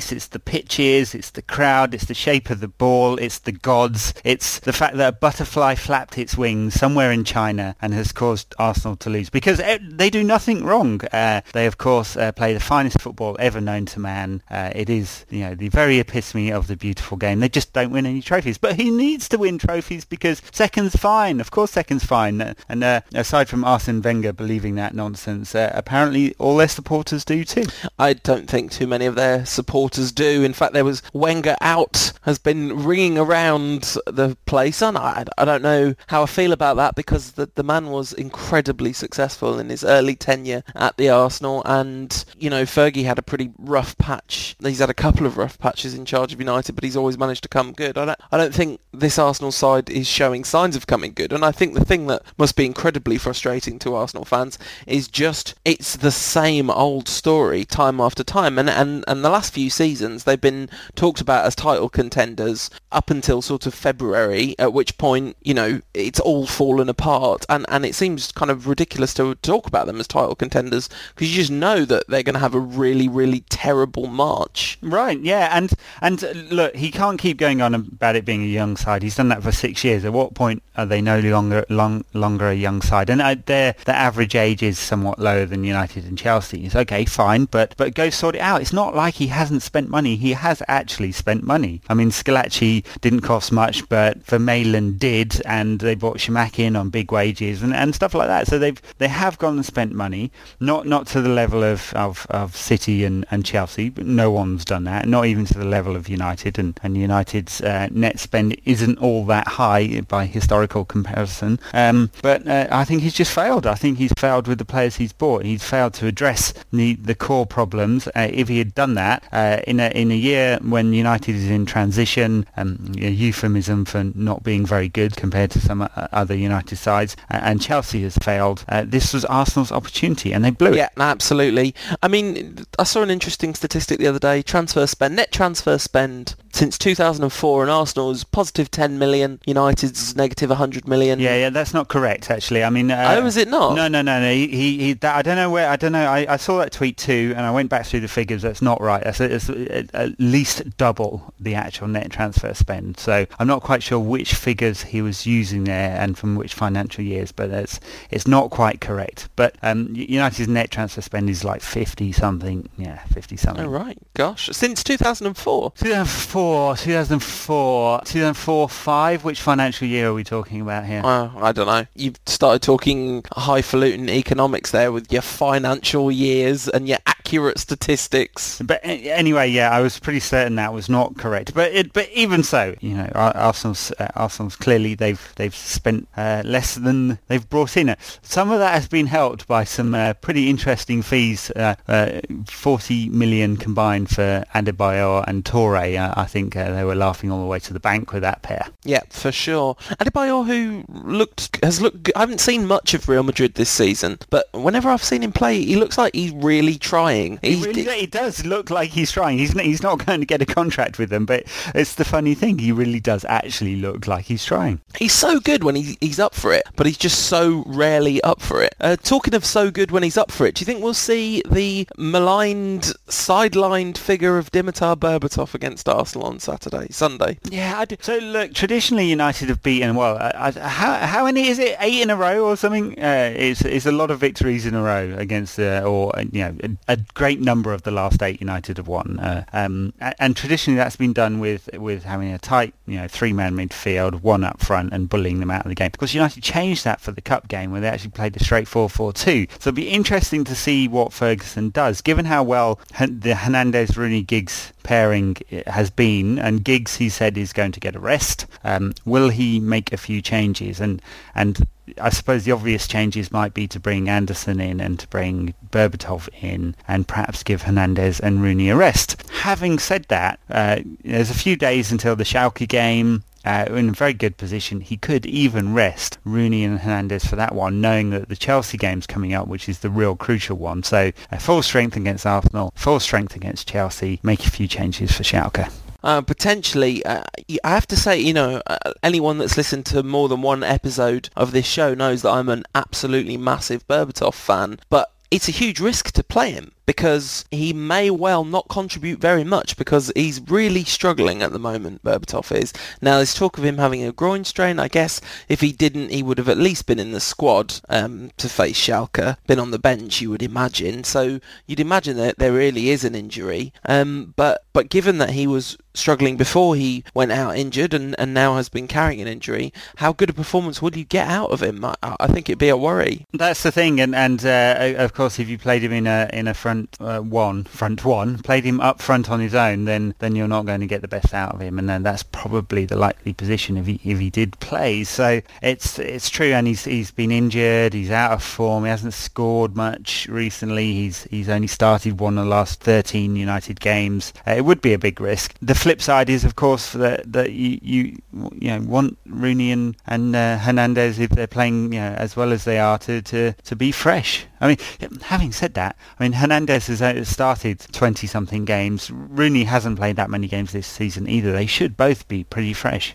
It's the pitches. It's the crowd. It's the shape of the ball. It's the gods. It's the fact that a butterfly flapped its wings somewhere in China and has caused Arsenal to lose because they do nothing wrong. Uh, they of course uh, play the finest football ever known to man. Uh, it is you know the very epitome of the beautiful game. They just don't win any trophies, but he needs to win trophies because second's fine. Of course, second's fine. And uh, aside from Arsene Wenger believing that nonsense, uh, apparently all their supporters do too. I don't think too many of their supporters do. In fact, there was Wenger out has been ringing around the place, and I, I don't know how I feel about that because the, the man was incredibly successful in his early tenure at the Arsenal, and you know Fergie had a pretty rough patch. He's had a couple of rough patches in charge of United, but he's always managed to come good. I don't I don't think this Arsenal side is showing signs of coming good, and I think the thing that must be incredibly frustrating to Arsenal fans is just it's the same old story time after time. And, and, and the last few seasons they've been talked about as title contenders up until sort of February, at which point, you know, it's all fallen apart. And, and it seems kind of ridiculous to talk about them as title contenders because you just know that they're going to have a really, really terrible March. Right, yeah. And, and look, he can't keep going on about it being a young side. He's done that for six years. At what point are they no longer long, longer a young side? And uh, their the average age is somewhat lower than United and Chelsea. It's okay, fine, but but go sort it out. It's not like he hasn't spent money. He has actually spent money. I mean, Squillaci didn't cost much, but Vermaelen did, and they bought Chamakh in on big wages and, and stuff like that. So they've they have gone and spent money, not not to the level of of, of City and, and Chelsea. No one's done that. Not even to the level of United, and and United's uh, net spend isn't all that high by historical comparison. Um, but uh, I think he's just failed. I think he's failed with the players he's bought. He's failed to address the, the core problems. Uh, if he had done that, in a in a year when United is in transition, um, a euphemism for not being very good compared to some other United sides, and Chelsea has failed. Uh, this was Arsenal's opportunity, and they blew it. Yeah, absolutely. I mean, I saw an interesting statistic the other day. Transfer spend, net transfer spend since 2004 and Arsenal's positive 10 million, United's negative 100 million. Yeah, yeah, that's not correct actually. I mean, uh, oh, is it not? No, no, no, no. He, he, he that, I don't know where. I don't know. I, I saw that tweet too, and I went back through the figures. That's not right. That's it's at least double the actual net transfer spend. So I'm not quite sure which figures he was using there and from which financial years, but it's it's not quite correct. But um, United's net transfer spend is like 50 something. Yeah, 50 something. Oh right, gosh, since 2004. 2004. 2004, 2004, 2004, 5. Which financial year are we talking about here? Uh, I don't know. You've started talking highfalutin economics there with your financial years and your accurate statistics. But anyway, yeah, I was pretty certain that was not correct. But it, but even so, you know, Arsenal's uh, Arsenal's clearly they've they've spent uh, less than they've brought in. Some of that has been helped by some uh, pretty interesting fees. Uh, uh, Forty million combined for Adebayor and Toure. I think uh, they were laughing all the way to the bank with that pair. Yeah, for sure. Adebayor, who looked has looked. I haven't seen much of Real Madrid this season, but whenever I've seen him play, he looks like he's really trying. He, he really he does look like he's trying. He's he's not going to get a contract with them, but it's the funny thing. He really does actually look like he's trying. He's so good when he, he's up for it, but he's just so rarely up for it. Uh, talking of so good when he's up for it, do you think we'll see the maligned, sidelined figure of Dimitar Berbatov against Arsenal? Arsenal on Saturday, Sunday. Yeah, I do. So look, traditionally United have beaten well. I, I, how how many is it? Eight in a row or something? Uh, it's it's a lot of victories in a row against uh, or uh, you know a, a, great number of the last eight United have won. Uh, um, and traditionally that's been done with with having a tight you know three man midfield, one up front, and bullying them out of the game. Because United changed that for the cup game where they actually played a straight 4-4-2. So it'll be interesting to see what Ferguson does, given how well the Hernandez Rooney Giggs pairing has been, and Giggs he said is going to get a rest. Um, will he make a few changes? And and I suppose the obvious changes might be to bring Anderson in and to bring Berbatov in and perhaps give Hernandez and Rooney a rest. Having said that, uh, there's a few days until the Schalke game uh, in a very good position. He could even rest Rooney and Hernandez for that one, knowing that the Chelsea game's coming up, which is the real crucial one. So uh, full strength against Arsenal, full strength against Chelsea, make a few changes for Schalke. Uh, potentially, uh, I have to say, you know, uh, anyone that's listened to more than one episode of this show knows that I'm an absolutely massive Berbatov fan, but it's a huge risk to play him because he may well not contribute very much because he's really struggling at the moment, Berbatov is. Now, there's talk of him having a groin strain. I guess if he didn't, he would have at least been in the squad um, to face Schalke, been on the bench, you would imagine. So you'd imagine that there really is an injury. Um, but, but given that he was struggling before he went out injured and, and now has been carrying an injury, how good a performance would you get out of him? I, I think it'd be a worry. That's the thing, and and uh, of course, if you played him in a in a front front uh, one, front one, played him up front on his own, then then you're not going to get the best out of him, and then that's probably the likely position if he if he did play. So it's it's true, and he's he's been injured, he's out of form, he hasn't scored much recently. He's he's only started one of the last 13 United games. Uh, it would be a big risk. The flip side is, of course, that that you you you know want Rooney and and uh, Hernandez if they're playing you know as well as they are to to to be fresh. I mean, having said that, I mean Hernandez has uh, started 20-something games. Rooney hasn't played that many games this season either. They should both be pretty fresh.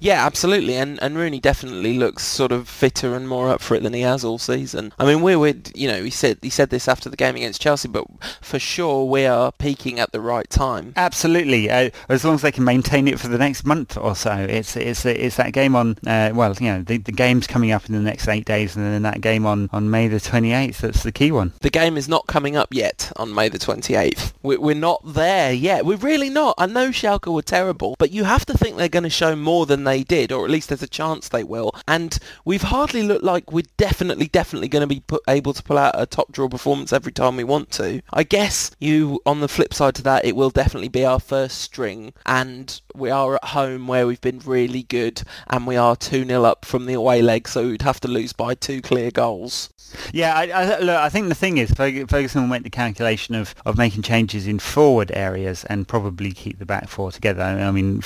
Yeah, absolutely, and and Rooney definitely looks sort of fitter and more up for it than he has all season. I mean, we're, we're you know he said he said this after the game against Chelsea, but for sure we are peaking at the right time. Absolutely, uh, as long as they can maintain it for the next month or so. It's it's it's that game on uh, well, you know, the, the game's coming up in the next eight days, and then that game on on May the twenty eighth. That's the key one. The game is not coming up yet on May the twenty eighth. We're, we're not there yet. We're really not. I know Schalke were terrible, but you have to think they're going to show more more than they did, or at least there's a chance they will. And we've hardly looked like we're definitely, definitely going to be put, able to pull out a top draw performance every time we want to. I guess you, on the flip side to that, it will definitely be our first string, and we are at home where we've been really good, and we are 2-0 up from the away leg, so we'd have to lose by two clear goals. Yeah, I, I, look, I think the thing is, Ferguson went the calculation of, of making changes in forward areas and probably keep the back four together. I mean,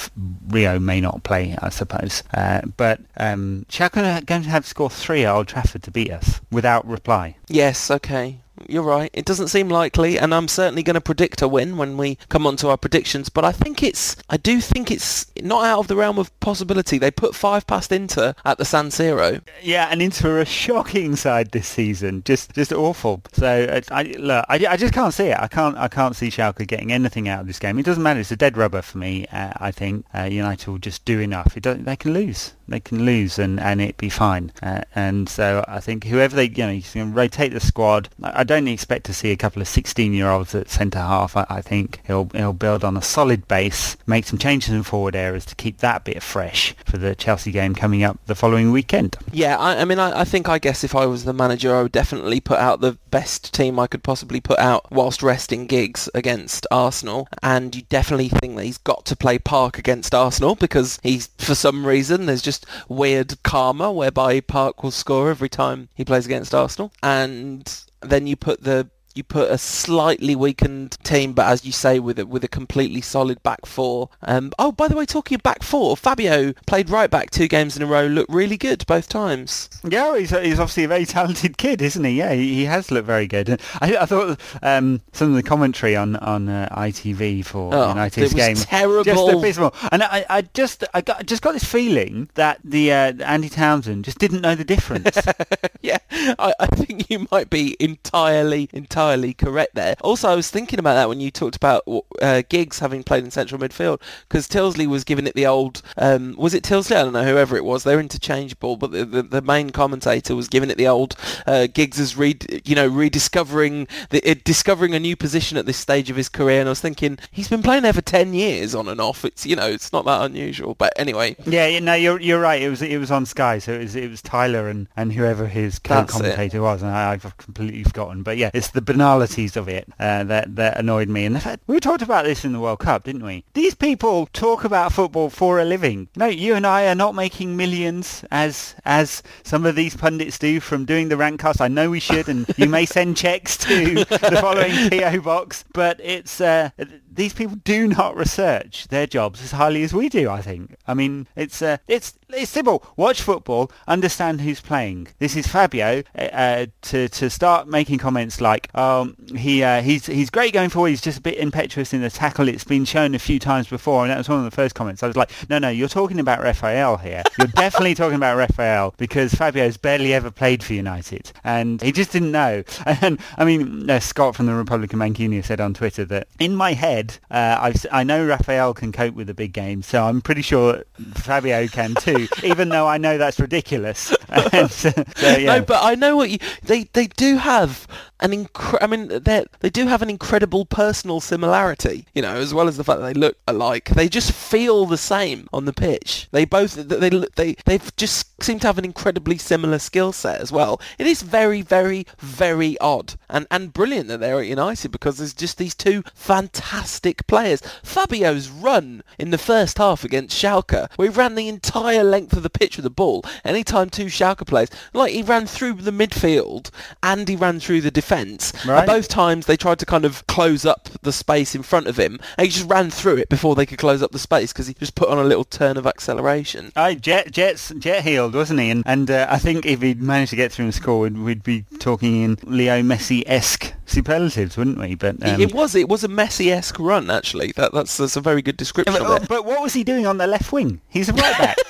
Rio may not play, I suppose, uh, but um, Schalke are going to have to score three at Old Trafford to beat us without reply. Yes, okay you're right. It doesn't seem likely, and I'm certainly going to predict a win when we come on to our predictions. But I think it's, I do think it's not out of the realm of possibility. They put five past Inter at the San Siro. Yeah, and Inter are a shocking side this season, just just awful. So I look, I, I just can't see it. I can't I can't see Schalke getting anything out of this game. It doesn't matter. It's a dead rubber for me. Uh, I think uh, United will just do enough. They can lose they can lose and, and it be fine. Uh, and so I think whoever they, you know, you can rotate the squad. I don't expect to see a couple of 16-year-olds at centre half. I, I, think he'll he'll build on a solid base, make some changes in forward areas to keep that bit fresh for the Chelsea game coming up the following weekend. Yeah, I, I mean, I, I think I guess if I was the manager, I would definitely put out the best team I could possibly put out whilst resting Giggs against Arsenal. And you definitely think that he's got to play Park against Arsenal because he's, for some reason, there's just weird karma whereby Park will score every time he plays against Arsenal. And then you put the you put a slightly weakened team, but as you say, with a, with a completely solid back four. Um, oh, by the way, talking of back four, Fabio played right back two games in a row, looked really good both times. Yeah, he's, he's obviously a very talented kid, isn't he? Yeah, he, he has looked very good. I, I thought um, some of the commentary on on uh, ITV for oh, United's game terrible, just abysmal. And I, I just I got just got this feeling that the uh, Andy Townsend just didn't know the difference. yeah, I, I think you might be entirely entirely entirely correct there. Also, I was thinking about that when you talked about uh, Giggs having played in central midfield, because Tyldesley was giving it the old, um, was it Tyldesley? I don't know, whoever it was. They're interchangeable, but the, the, the main commentator was giving it the old uh, Giggs is re- you know, rediscovering, the, uh, discovering a new position at this stage of his career. And I was thinking, he's been playing there for 10 years on and off. It's, you know, it's not that unusual. But anyway. Yeah, no, you're, you're right. It was, it was on Sky, so it was, it was Tyler and, and whoever his co-commentator was. And I, I've completely forgotten. But yeah, it's the banalities of it uh, that that annoyed me. And the fact we talked about this in the World Cup, didn't we? These people talk about football for a living. No, you and I are not making millions as as some of these pundits do from doing the Rantcast. I know we should, and you may send checks to the following PO box, but it's uh, these people do not research their jobs as highly as we do. I think. I mean, it's uh, it's it's simple. Watch football, understand who's playing. This is Fabio uh, uh, to to start making comments like, um, he uh, he's he's great going forward. He's just a bit impetuous in the tackle. It's been shown a few times before, and that was one of the first comments. I was like, no, no, you're talking about Raphael here. You're definitely talking about Raphael because Fabio's barely ever played for United, and he just didn't know. And I mean, uh, Scott from the Republik of Mancunia said on Twitter that in my head, uh, i know Raphael can cope with a big game, so I'm pretty sure Fabio can too even though I know that's ridiculous. so, so, yeah. No, but I know what you. They they do have an incre- I mean, they do have an incredible personal similarity. You know, as well as the fact that they look alike. They just feel the same on the pitch. They both they they they just seem to have an incredibly similar skill set as well. It is very very very odd and and brilliant that they're at United because there's just these two fantastic players. Fabio's run in the first half against Schalke, we ran the entire length of the pitch with the ball. Anytime two Schalke players, like he ran through the midfield and he ran through the defence. Right. And both times they tried to kind of close up the space in front of him, and he just ran through it before they could close up the space because he just put on a little turn of acceleration. Aye, Jet, Jet's, Jet healed, wasn't he? And, and uh, I think if he'd managed to get through and score, we'd, we'd be talking in Leo Messi-esque superlatives, wouldn't we? But um, it was it was a Messi-esque run actually. That, that's that's a very good description. But, of it. but what was he doing on the left wing? He's a right back.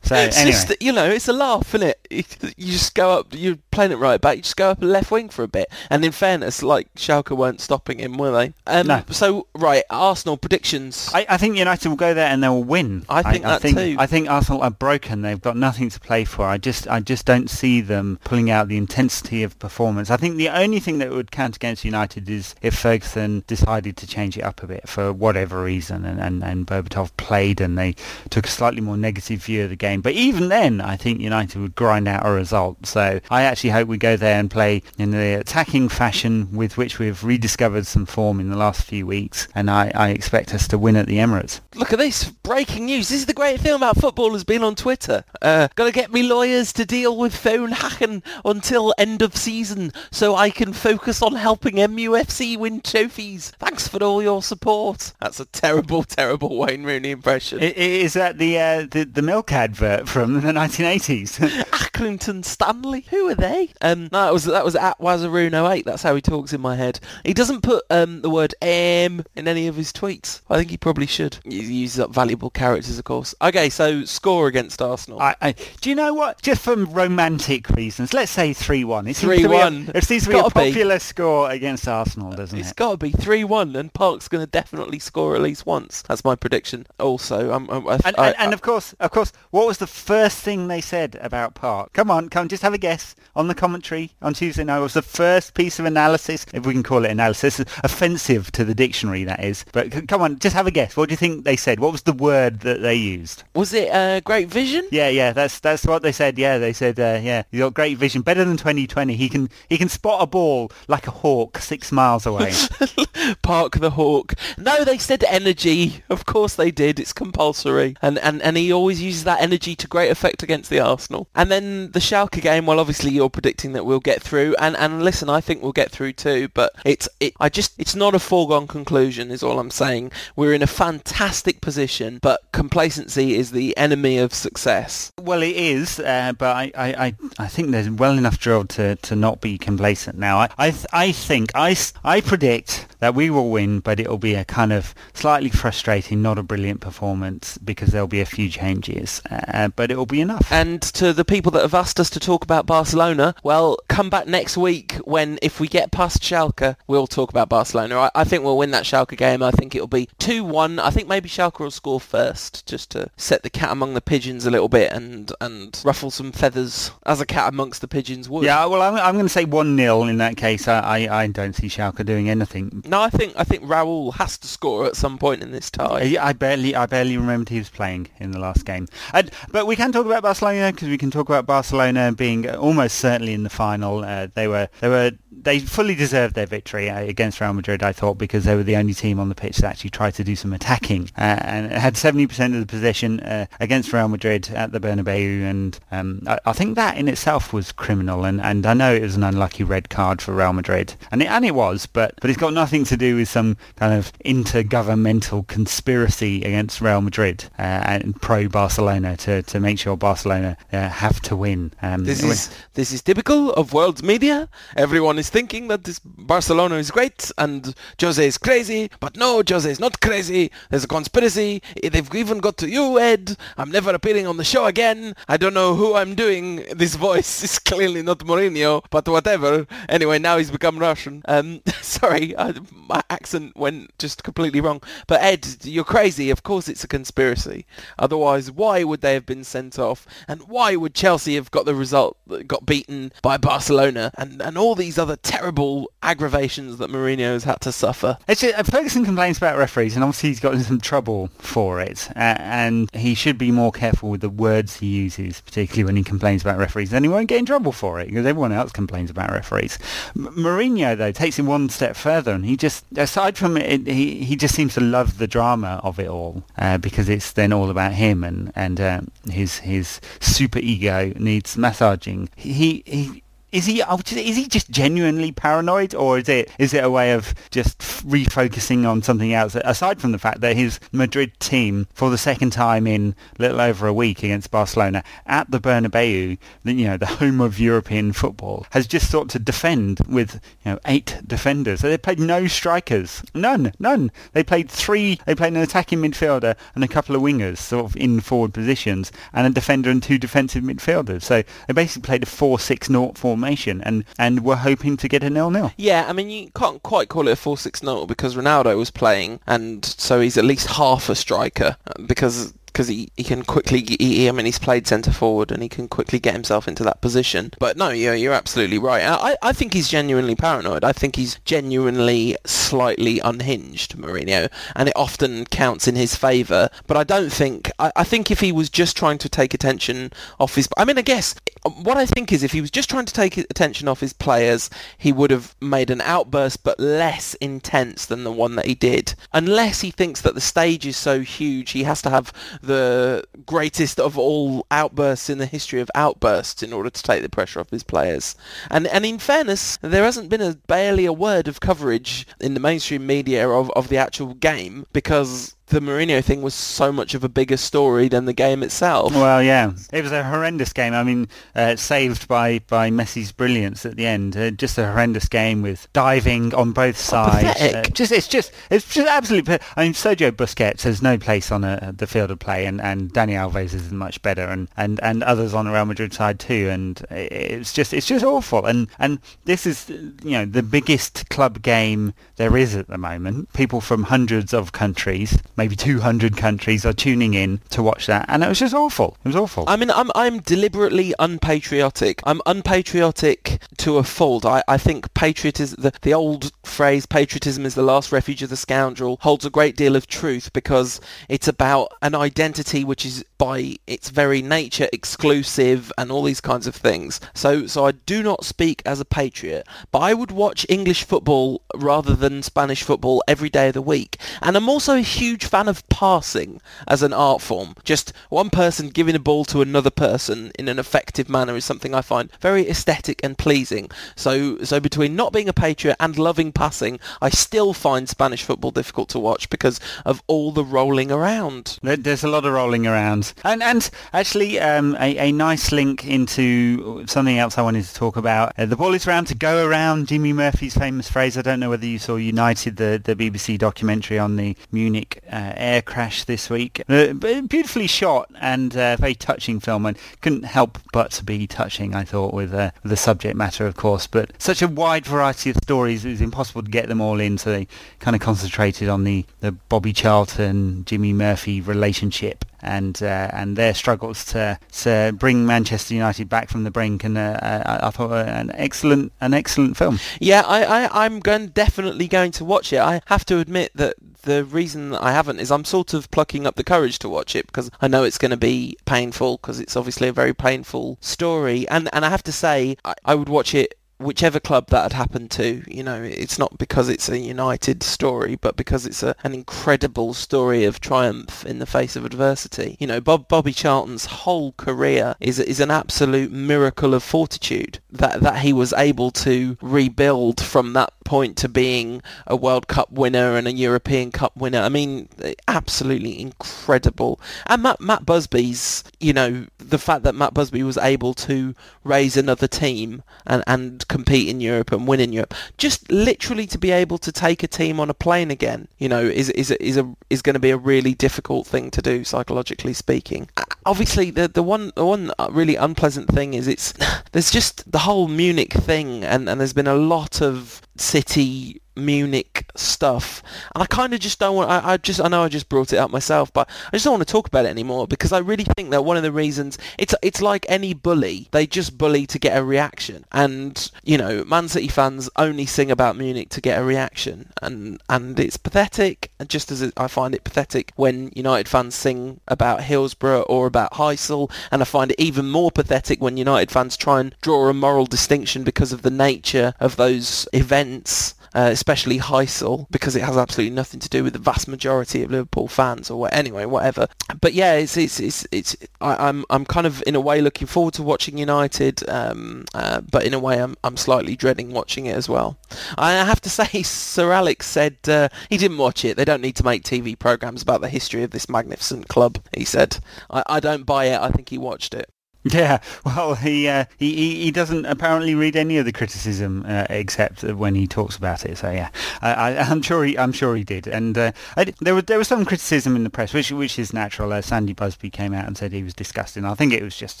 So it's anyway. just, you know, it's a laugh, isn't it? You just go up, you playing it right back, you just go up a left wing for a bit. And in fairness, like Schalke weren't stopping him, were they? Um, No. So right, Arsenal predictions. I, I think United will go there and they'll win. I think that think, too. I think Arsenal are broken. They've got nothing to play for. I just I just don't see them pulling out the intensity of performance. I think the only thing that would count against United is if Ferguson decided to change it up a bit for whatever reason and, and, and Berbatov played and they took a slightly more negative view of the game. But even then, I think United would grind out a result. So I actually hope we go there and play in the attacking fashion with which we've rediscovered some form in the last few weeks. And I, I expect us to win at the Emirates. Look at this breaking news. This is the great thing about football has been on Twitter. Uh, got to get me lawyers to deal with phone hacking until end of season so I can focus on helping MUFC win trophies. Thanks for all your support. That's a terrible, terrible Wayne Rooney impression. Is that the uh, the, the milk advert from the 1980s? Accrington Stanley. Who are they? Um, no, that was that was at Wazaroon08. That's how he talks in my head. He doesn't put um, the word M in any of his tweets. I think he probably should. He uses up valuable characters, of course. Okay, so score against Arsenal. I, I, do you know what? Just for romantic reasons, let's say 3-1. It seems to be a- 3-1. It seems to be a Gotta be. popular score against Arsenal, doesn't It's it? It's got to be 3-1 and Park's going to definitely score at least once. That's my prediction. Also, I'm, I'm, I, And, and, and of course, of course, what was the first thing they said about Park? Come on, come, just have a guess on the commentary on Tuesday night. What was the first piece of analysis, if we can call it analysis, offensive to the dictionary, that is. But c- come on, just have a guess. What do you think they said? What was the word that they used? was it uh, Great Vision? Yeah, yeah, that's that's what they said. Yeah, they said, uh, yeah, he's got great vision, better than 2020. He can he can spot a ball like a hawk six miles away. Park the Hawk. No, they said energy. Of course they did. It's compulsory. And, and and he always uses that energy to great effect against the Arsenal. And then the Schalke game, well obviously you're predicting that we'll get through and and listen, I think we'll get through too, but it's it I just it's not a foregone conclusion is all I'm saying. We're in a fantastic position, but complacency is the enemy of success. well, it is, uh, but I, I, I, I think there's well enough drilled to, to not be complacent now. I I, I think I, I predict that we will win, but it'll be a kind of slightly frustrating, not a brilliant performance because there'll be a few changes, uh, but it'll be enough. And to the people that have asked us to talk about Barcelona, well, come back next week when, if we get past Schalke, we'll talk about Barcelona. I, I think we'll win that Schalke game. I think it'll be 2-1. I think maybe Schalke will score first, just to set the cat among the pigeons a little bit and, and ruffle some feathers, as a cat amongst the pigeons would. yeah, well, I'm, I'm going to say 1-0 in that case. I, I, I don't see Schalke doing anything. No, I think I think Raul has to score at some point in this tie. I I barely, I barely remembered he was playing in the last game. And, but we can talk about Barcelona because we can talk about Barcelona being almost certainly in the final. Uh, they were, they were, they fully deserved their victory uh, against Real Madrid. I thought because they were the only team on the pitch that actually tried to do some attacking uh, and had 70% of the possession uh, against Real Madrid at the Bernabeu. And um, I, I think that in itself was criminal. And, and I know it was an unlucky red card for Real Madrid, and it, and it was, but but it's got nothing to do with some kind of intergovernmental conspiracy against Real Madrid uh, and pro Barcelona to, to make sure Barcelona uh, have to win. Um, This is this is typical of world media. Everyone is thinking that this Barcelona is great and Jose is crazy, but no, Jose is not crazy. There's a conspiracy. They've even got to you, Ed. I'm never appearing on the show again. I don't know who I'm doing. This voice is clearly not Mourinho, but whatever. Anyway, now he's become Russian. Um, sorry, I, my accent went just completely wrong. But Ed, you're crazy. Of course it's a conspiracy. Otherwise, why would they have been sent off? And why would Chelsea have got the result, that got beaten by Barcelona? And, and all these other terrible aggravations that Mourinho has had to suffer. Actually, uh, Ferguson complains about referees, and obviously he's got in some trouble for it. Uh, and he should be more careful with the words he uses, particularly when he complains about referees. Then he won't get in trouble for it because everyone else complains about referees. M- Mourinho, though, takes him one step further, and he just, aside from it, he he just seems to love the drama of it all uh, because it's then all about him and and uh, his his super ego needs massaging. He he. Is he oh, is he just genuinely paranoid, or is it is it a way of just refocusing on something else? Aside from the fact that his Madrid team, for the second time in little over a week against Barcelona at the Bernabeu, you know the home of European football, has just sought to defend with you know eight defenders. So they played no strikers, none, none. They played three. They played an attacking midfielder and a couple of wingers, sort of in forward positions, and a defender and two defensive midfielders. So they basically played a four-six-naught formation formation and, and we were hoping to get a nil-nil. Yeah, I mean, you can't quite call it a 4-6-0 because Ronaldo was playing, and so he's at least half a striker because because he, he can quickly, he, I mean, he's played centre forward and he can quickly get himself into that position. But no, you're, you're absolutely right. I, I think he's genuinely paranoid. I think he's genuinely slightly unhinged, Mourinho, and it often counts in his favour. But I don't think, I, I think if he was just trying to take attention off his, I mean, I guess what I think is if he was just trying to take attention off his players, he would have made an outburst but less intense than the one that he did. Unless he thinks that the stage is so huge, he has to have the greatest of all outbursts in the history of outbursts in order to take the pressure off his players. And and in fairness, there hasn't been a barely a word of coverage in the mainstream media of, of the actual game because the Mourinho thing was so much of a bigger story than the game itself. Well, yeah, it was a horrendous game. I mean, uh, saved by, by Messi's brilliance at the end. Uh, just a horrendous game with diving on both sides. Uh, just it's just it's just absolutely. I mean, Sergio Busquets has no place on a, the field of play, and, and Dani Alves is much better, and, and, and others on the Real Madrid side too. And it's just it's just awful. And and this is you know the biggest club game there is at the moment. People from hundreds of countries maybe 200 countries are tuning in to watch that, and it was just awful. It was awful. I mean, I'm I'm deliberately unpatriotic. I'm unpatriotic to a fault. I, I think patriotism, the, the old phrase "patriotism is the last refuge of the scoundrel," holds a great deal of truth because it's about an identity which is by its very nature exclusive and all these kinds of things. So so I do not speak as a patriot, but I would watch English football rather than Spanish football every day of the week. And I'm also a huge fan of passing as an art form. Just one person giving a ball to another person in an effective manner is something I find very aesthetic and pleasing. So, so between not being a patriot and loving passing, I still find Spanish football difficult to watch because of all the rolling around. There's a lot of rolling around, and and actually um, a, a nice link into something else I wanted to talk about. Uh, the ball is round to go around. Jimmy Murphy's famous phrase. I don't know whether you saw United, the the BBC documentary on the Munich. Uh, air crash this week. Uh, beautifully shot and uh, very touching film, and couldn't help but be touching. I thought with, uh, the subject matter, of course, but such a wide variety of stories, it was impossible to get them all in. So they kind of concentrated on the the Bobby Charlton Jimmy Murphy relationship and uh, and their struggles to to bring Manchester United back from the brink. And uh, I, I, thought uh, an excellent an excellent film. Yeah, I, I I'm going definitely going to watch it. I have to admit that the reason I haven't is I'm sort of plucking up the courage to watch it because I know it's going to be painful because it's obviously a very painful story. And and I have to say I, I would watch it whichever club that had happened to, you know, it's not because it's a United story, but because it's a, an incredible story of triumph in the face of adversity. You know, Bob Bobby Charlton's whole career is is an absolute miracle of fortitude that that he was able to rebuild from that point to being a World Cup winner and a European Cup winner. I mean, absolutely incredible. And Matt, Matt Busby's, you know, the fact that Matt Busby was able to raise another team and, and compete in Europe and win in Europe, just literally to be able to take a team on a plane again, you know, is is is a is going to be a really difficult thing to do psychologically speaking. Uh, obviously, the the one the one uh, really unpleasant thing is it's there's just the whole Munich thing, and and there's been a lot of city Munich stuff, and I kind of just don't want. I, I, just I know I just brought it up myself, but I just don't want to talk about it anymore because I really think that one of the reasons it's it's like any bully, they just bully to get a reaction, and you know, Man City fans only sing about Munich to get a reaction, and and it's pathetic. And just as it, I find it pathetic when United fans sing about Hillsborough or about Heysel, and I find it even more pathetic when United fans try and draw a moral distinction because of the nature of those events uh, especially Heysel, because it has absolutely nothing to do with the vast majority of Liverpool fans or what, anyway, whatever. But yeah, it's it's it's, it's I, am I'm, I'm kind of in a way looking forward to watching United, um, uh, but in a way I'm I'm slightly dreading watching it as well. I have to say, Sir Alex said uh, he didn't watch it. They don't need to make TV programs about the history of this magnificent club. He said, I, I don't buy it. I think he watched it. Yeah, well, he uh, he he doesn't apparently read any of the criticism uh, except when he talks about it. So yeah, I, am sure he I'm sure he did. And uh, I, there was there was some criticism in the press, which which is natural. Uh, Sandy Busby came out and said he was disgusting. I think it was just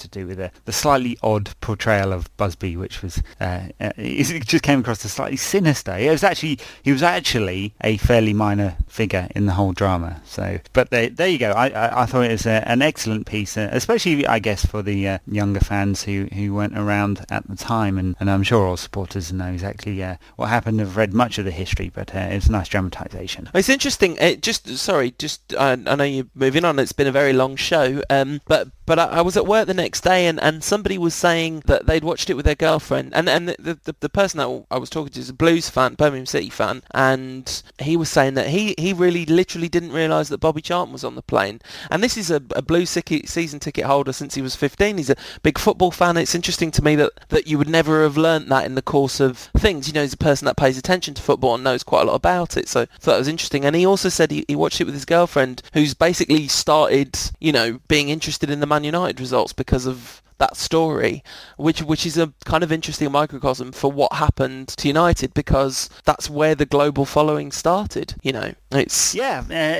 to do with the, the slightly odd portrayal of Busby, which was uh, uh, it just came across as slightly sinister. It was actually he was actually a fairly minor figure in the whole drama. So, but there, there you go. I, I, I thought it was an excellent piece, especially I guess for the uh, younger fans who, who weren't around at the time, and, and I'm sure all supporters know exactly uh, what happened. Have read much of the history, but uh, it's a nice dramatisation. It's interesting. It just sorry, just I know you're moving on. It's been a very long show, um, but but I, I, was at work the next day and, and somebody was saying that they'd watched it with their girlfriend and and the, the, the person that I was talking to is a Blues fan, Birmingham City fan, and he was saying that he, he really literally didn't realise that Bobby Charlton was on the plane. And this is a, a Blues season ticket holder since he was 15. He's a big football fan. It's interesting to me that, that you would never have learnt that in the course of things. You know, he's a person that pays attention to football and knows quite a lot about it. So I thought that was interesting. And he also said he, he watched it with his girlfriend who's basically started, you know, being interested in the Man United results because of that story, which which is a kind of interesting microcosm for what happened to United because that's where the global following started. You know, it's yeah, uh,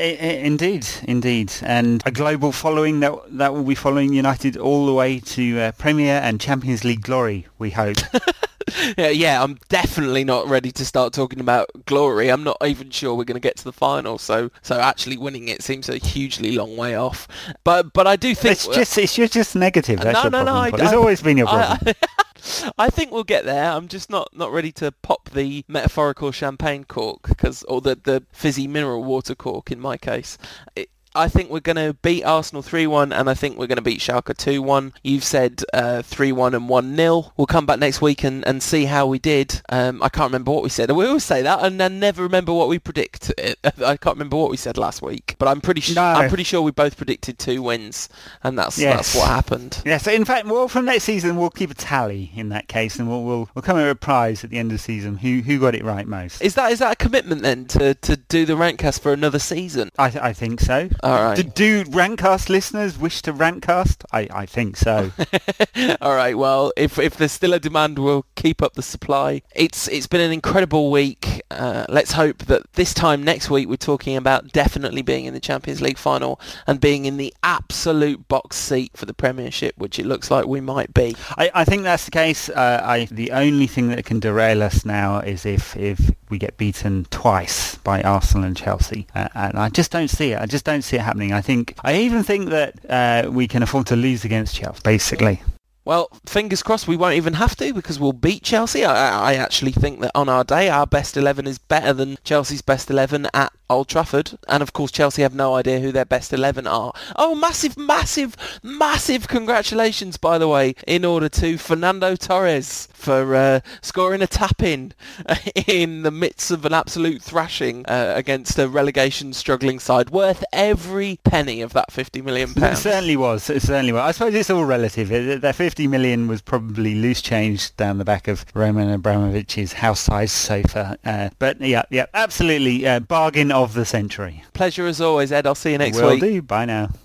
indeed, indeed, and a global following that that will be following United all the way to uh, Premier and Champions League glory. We hope. yeah, yeah, I'm definitely not ready to start talking about glory. I'm not even sure we're going to get to the final. So, so actually winning it seems a hugely long way off. But, but I do think it's just it's just, just negative. Uh, that's no, no, no. I, it's I, always been your problem. I, I, think we'll get there. I'm just not, not ready to pop the metaphorical champagne cork because, or the, the fizzy mineral water cork in my case. It, I think we're going to beat Arsenal 3-1 and I think we're going to beat Schalke 2-1. You've said uh, 3-1 and 1-0. We'll come back next week and, and see how we did. Um, I can't remember what we said. We always say that and I never remember what we predict. I can't remember what we said last week, but I'm pretty sure no. I'm pretty sure we both predicted two wins and that's yes. that's what happened. Yes, in fact, well, from next season we'll keep a tally in that case and we'll we'll, we'll come with a prize at the end of the season who who got it right most. Is that is that a commitment then to, to do the Rantcast for another season? I, I think so. All right. Do, do Rantcast listeners wish to Rantcast? I, I think so. All right. Well, if if there's still a demand, we'll keep up the supply. It's it's been an incredible week. Uh, let's hope that this time next week we're talking about definitely being in the Champions League final and being in the absolute box seat for the Premiership, which it looks like we might be. I, I think that's the case. Uh, I the only thing that can derail us now is if if we get beaten twice by Arsenal and Chelsea, uh, and I just don't see it. I just don't see it happening. I think I even think that uh, we can afford to lose against Chelsea, basically. Well, fingers crossed we won't even have to because we'll beat Chelsea. I, I, actually think that on our day, our best 11 is better than Chelsea's best 11 at Old Trafford. And of course, Chelsea have no idea who their best 11 are. Oh, massive, massive, massive congratulations, by the way, in order to Fernando Torres for uh, scoring a tap-in in the midst of an absolute thrashing uh, against a relegation struggling side, worth every penny of that 50 million pounds. It certainly was. It certainly was. I suppose it's all relative. That 50 million was probably loose change down the back of Roman Abramovich's house-sized sofa. Uh, but yeah, yeah, absolutely uh, bargain of the century. Pleasure as always, Ed. I'll see you next Will week. Will do. Bye now.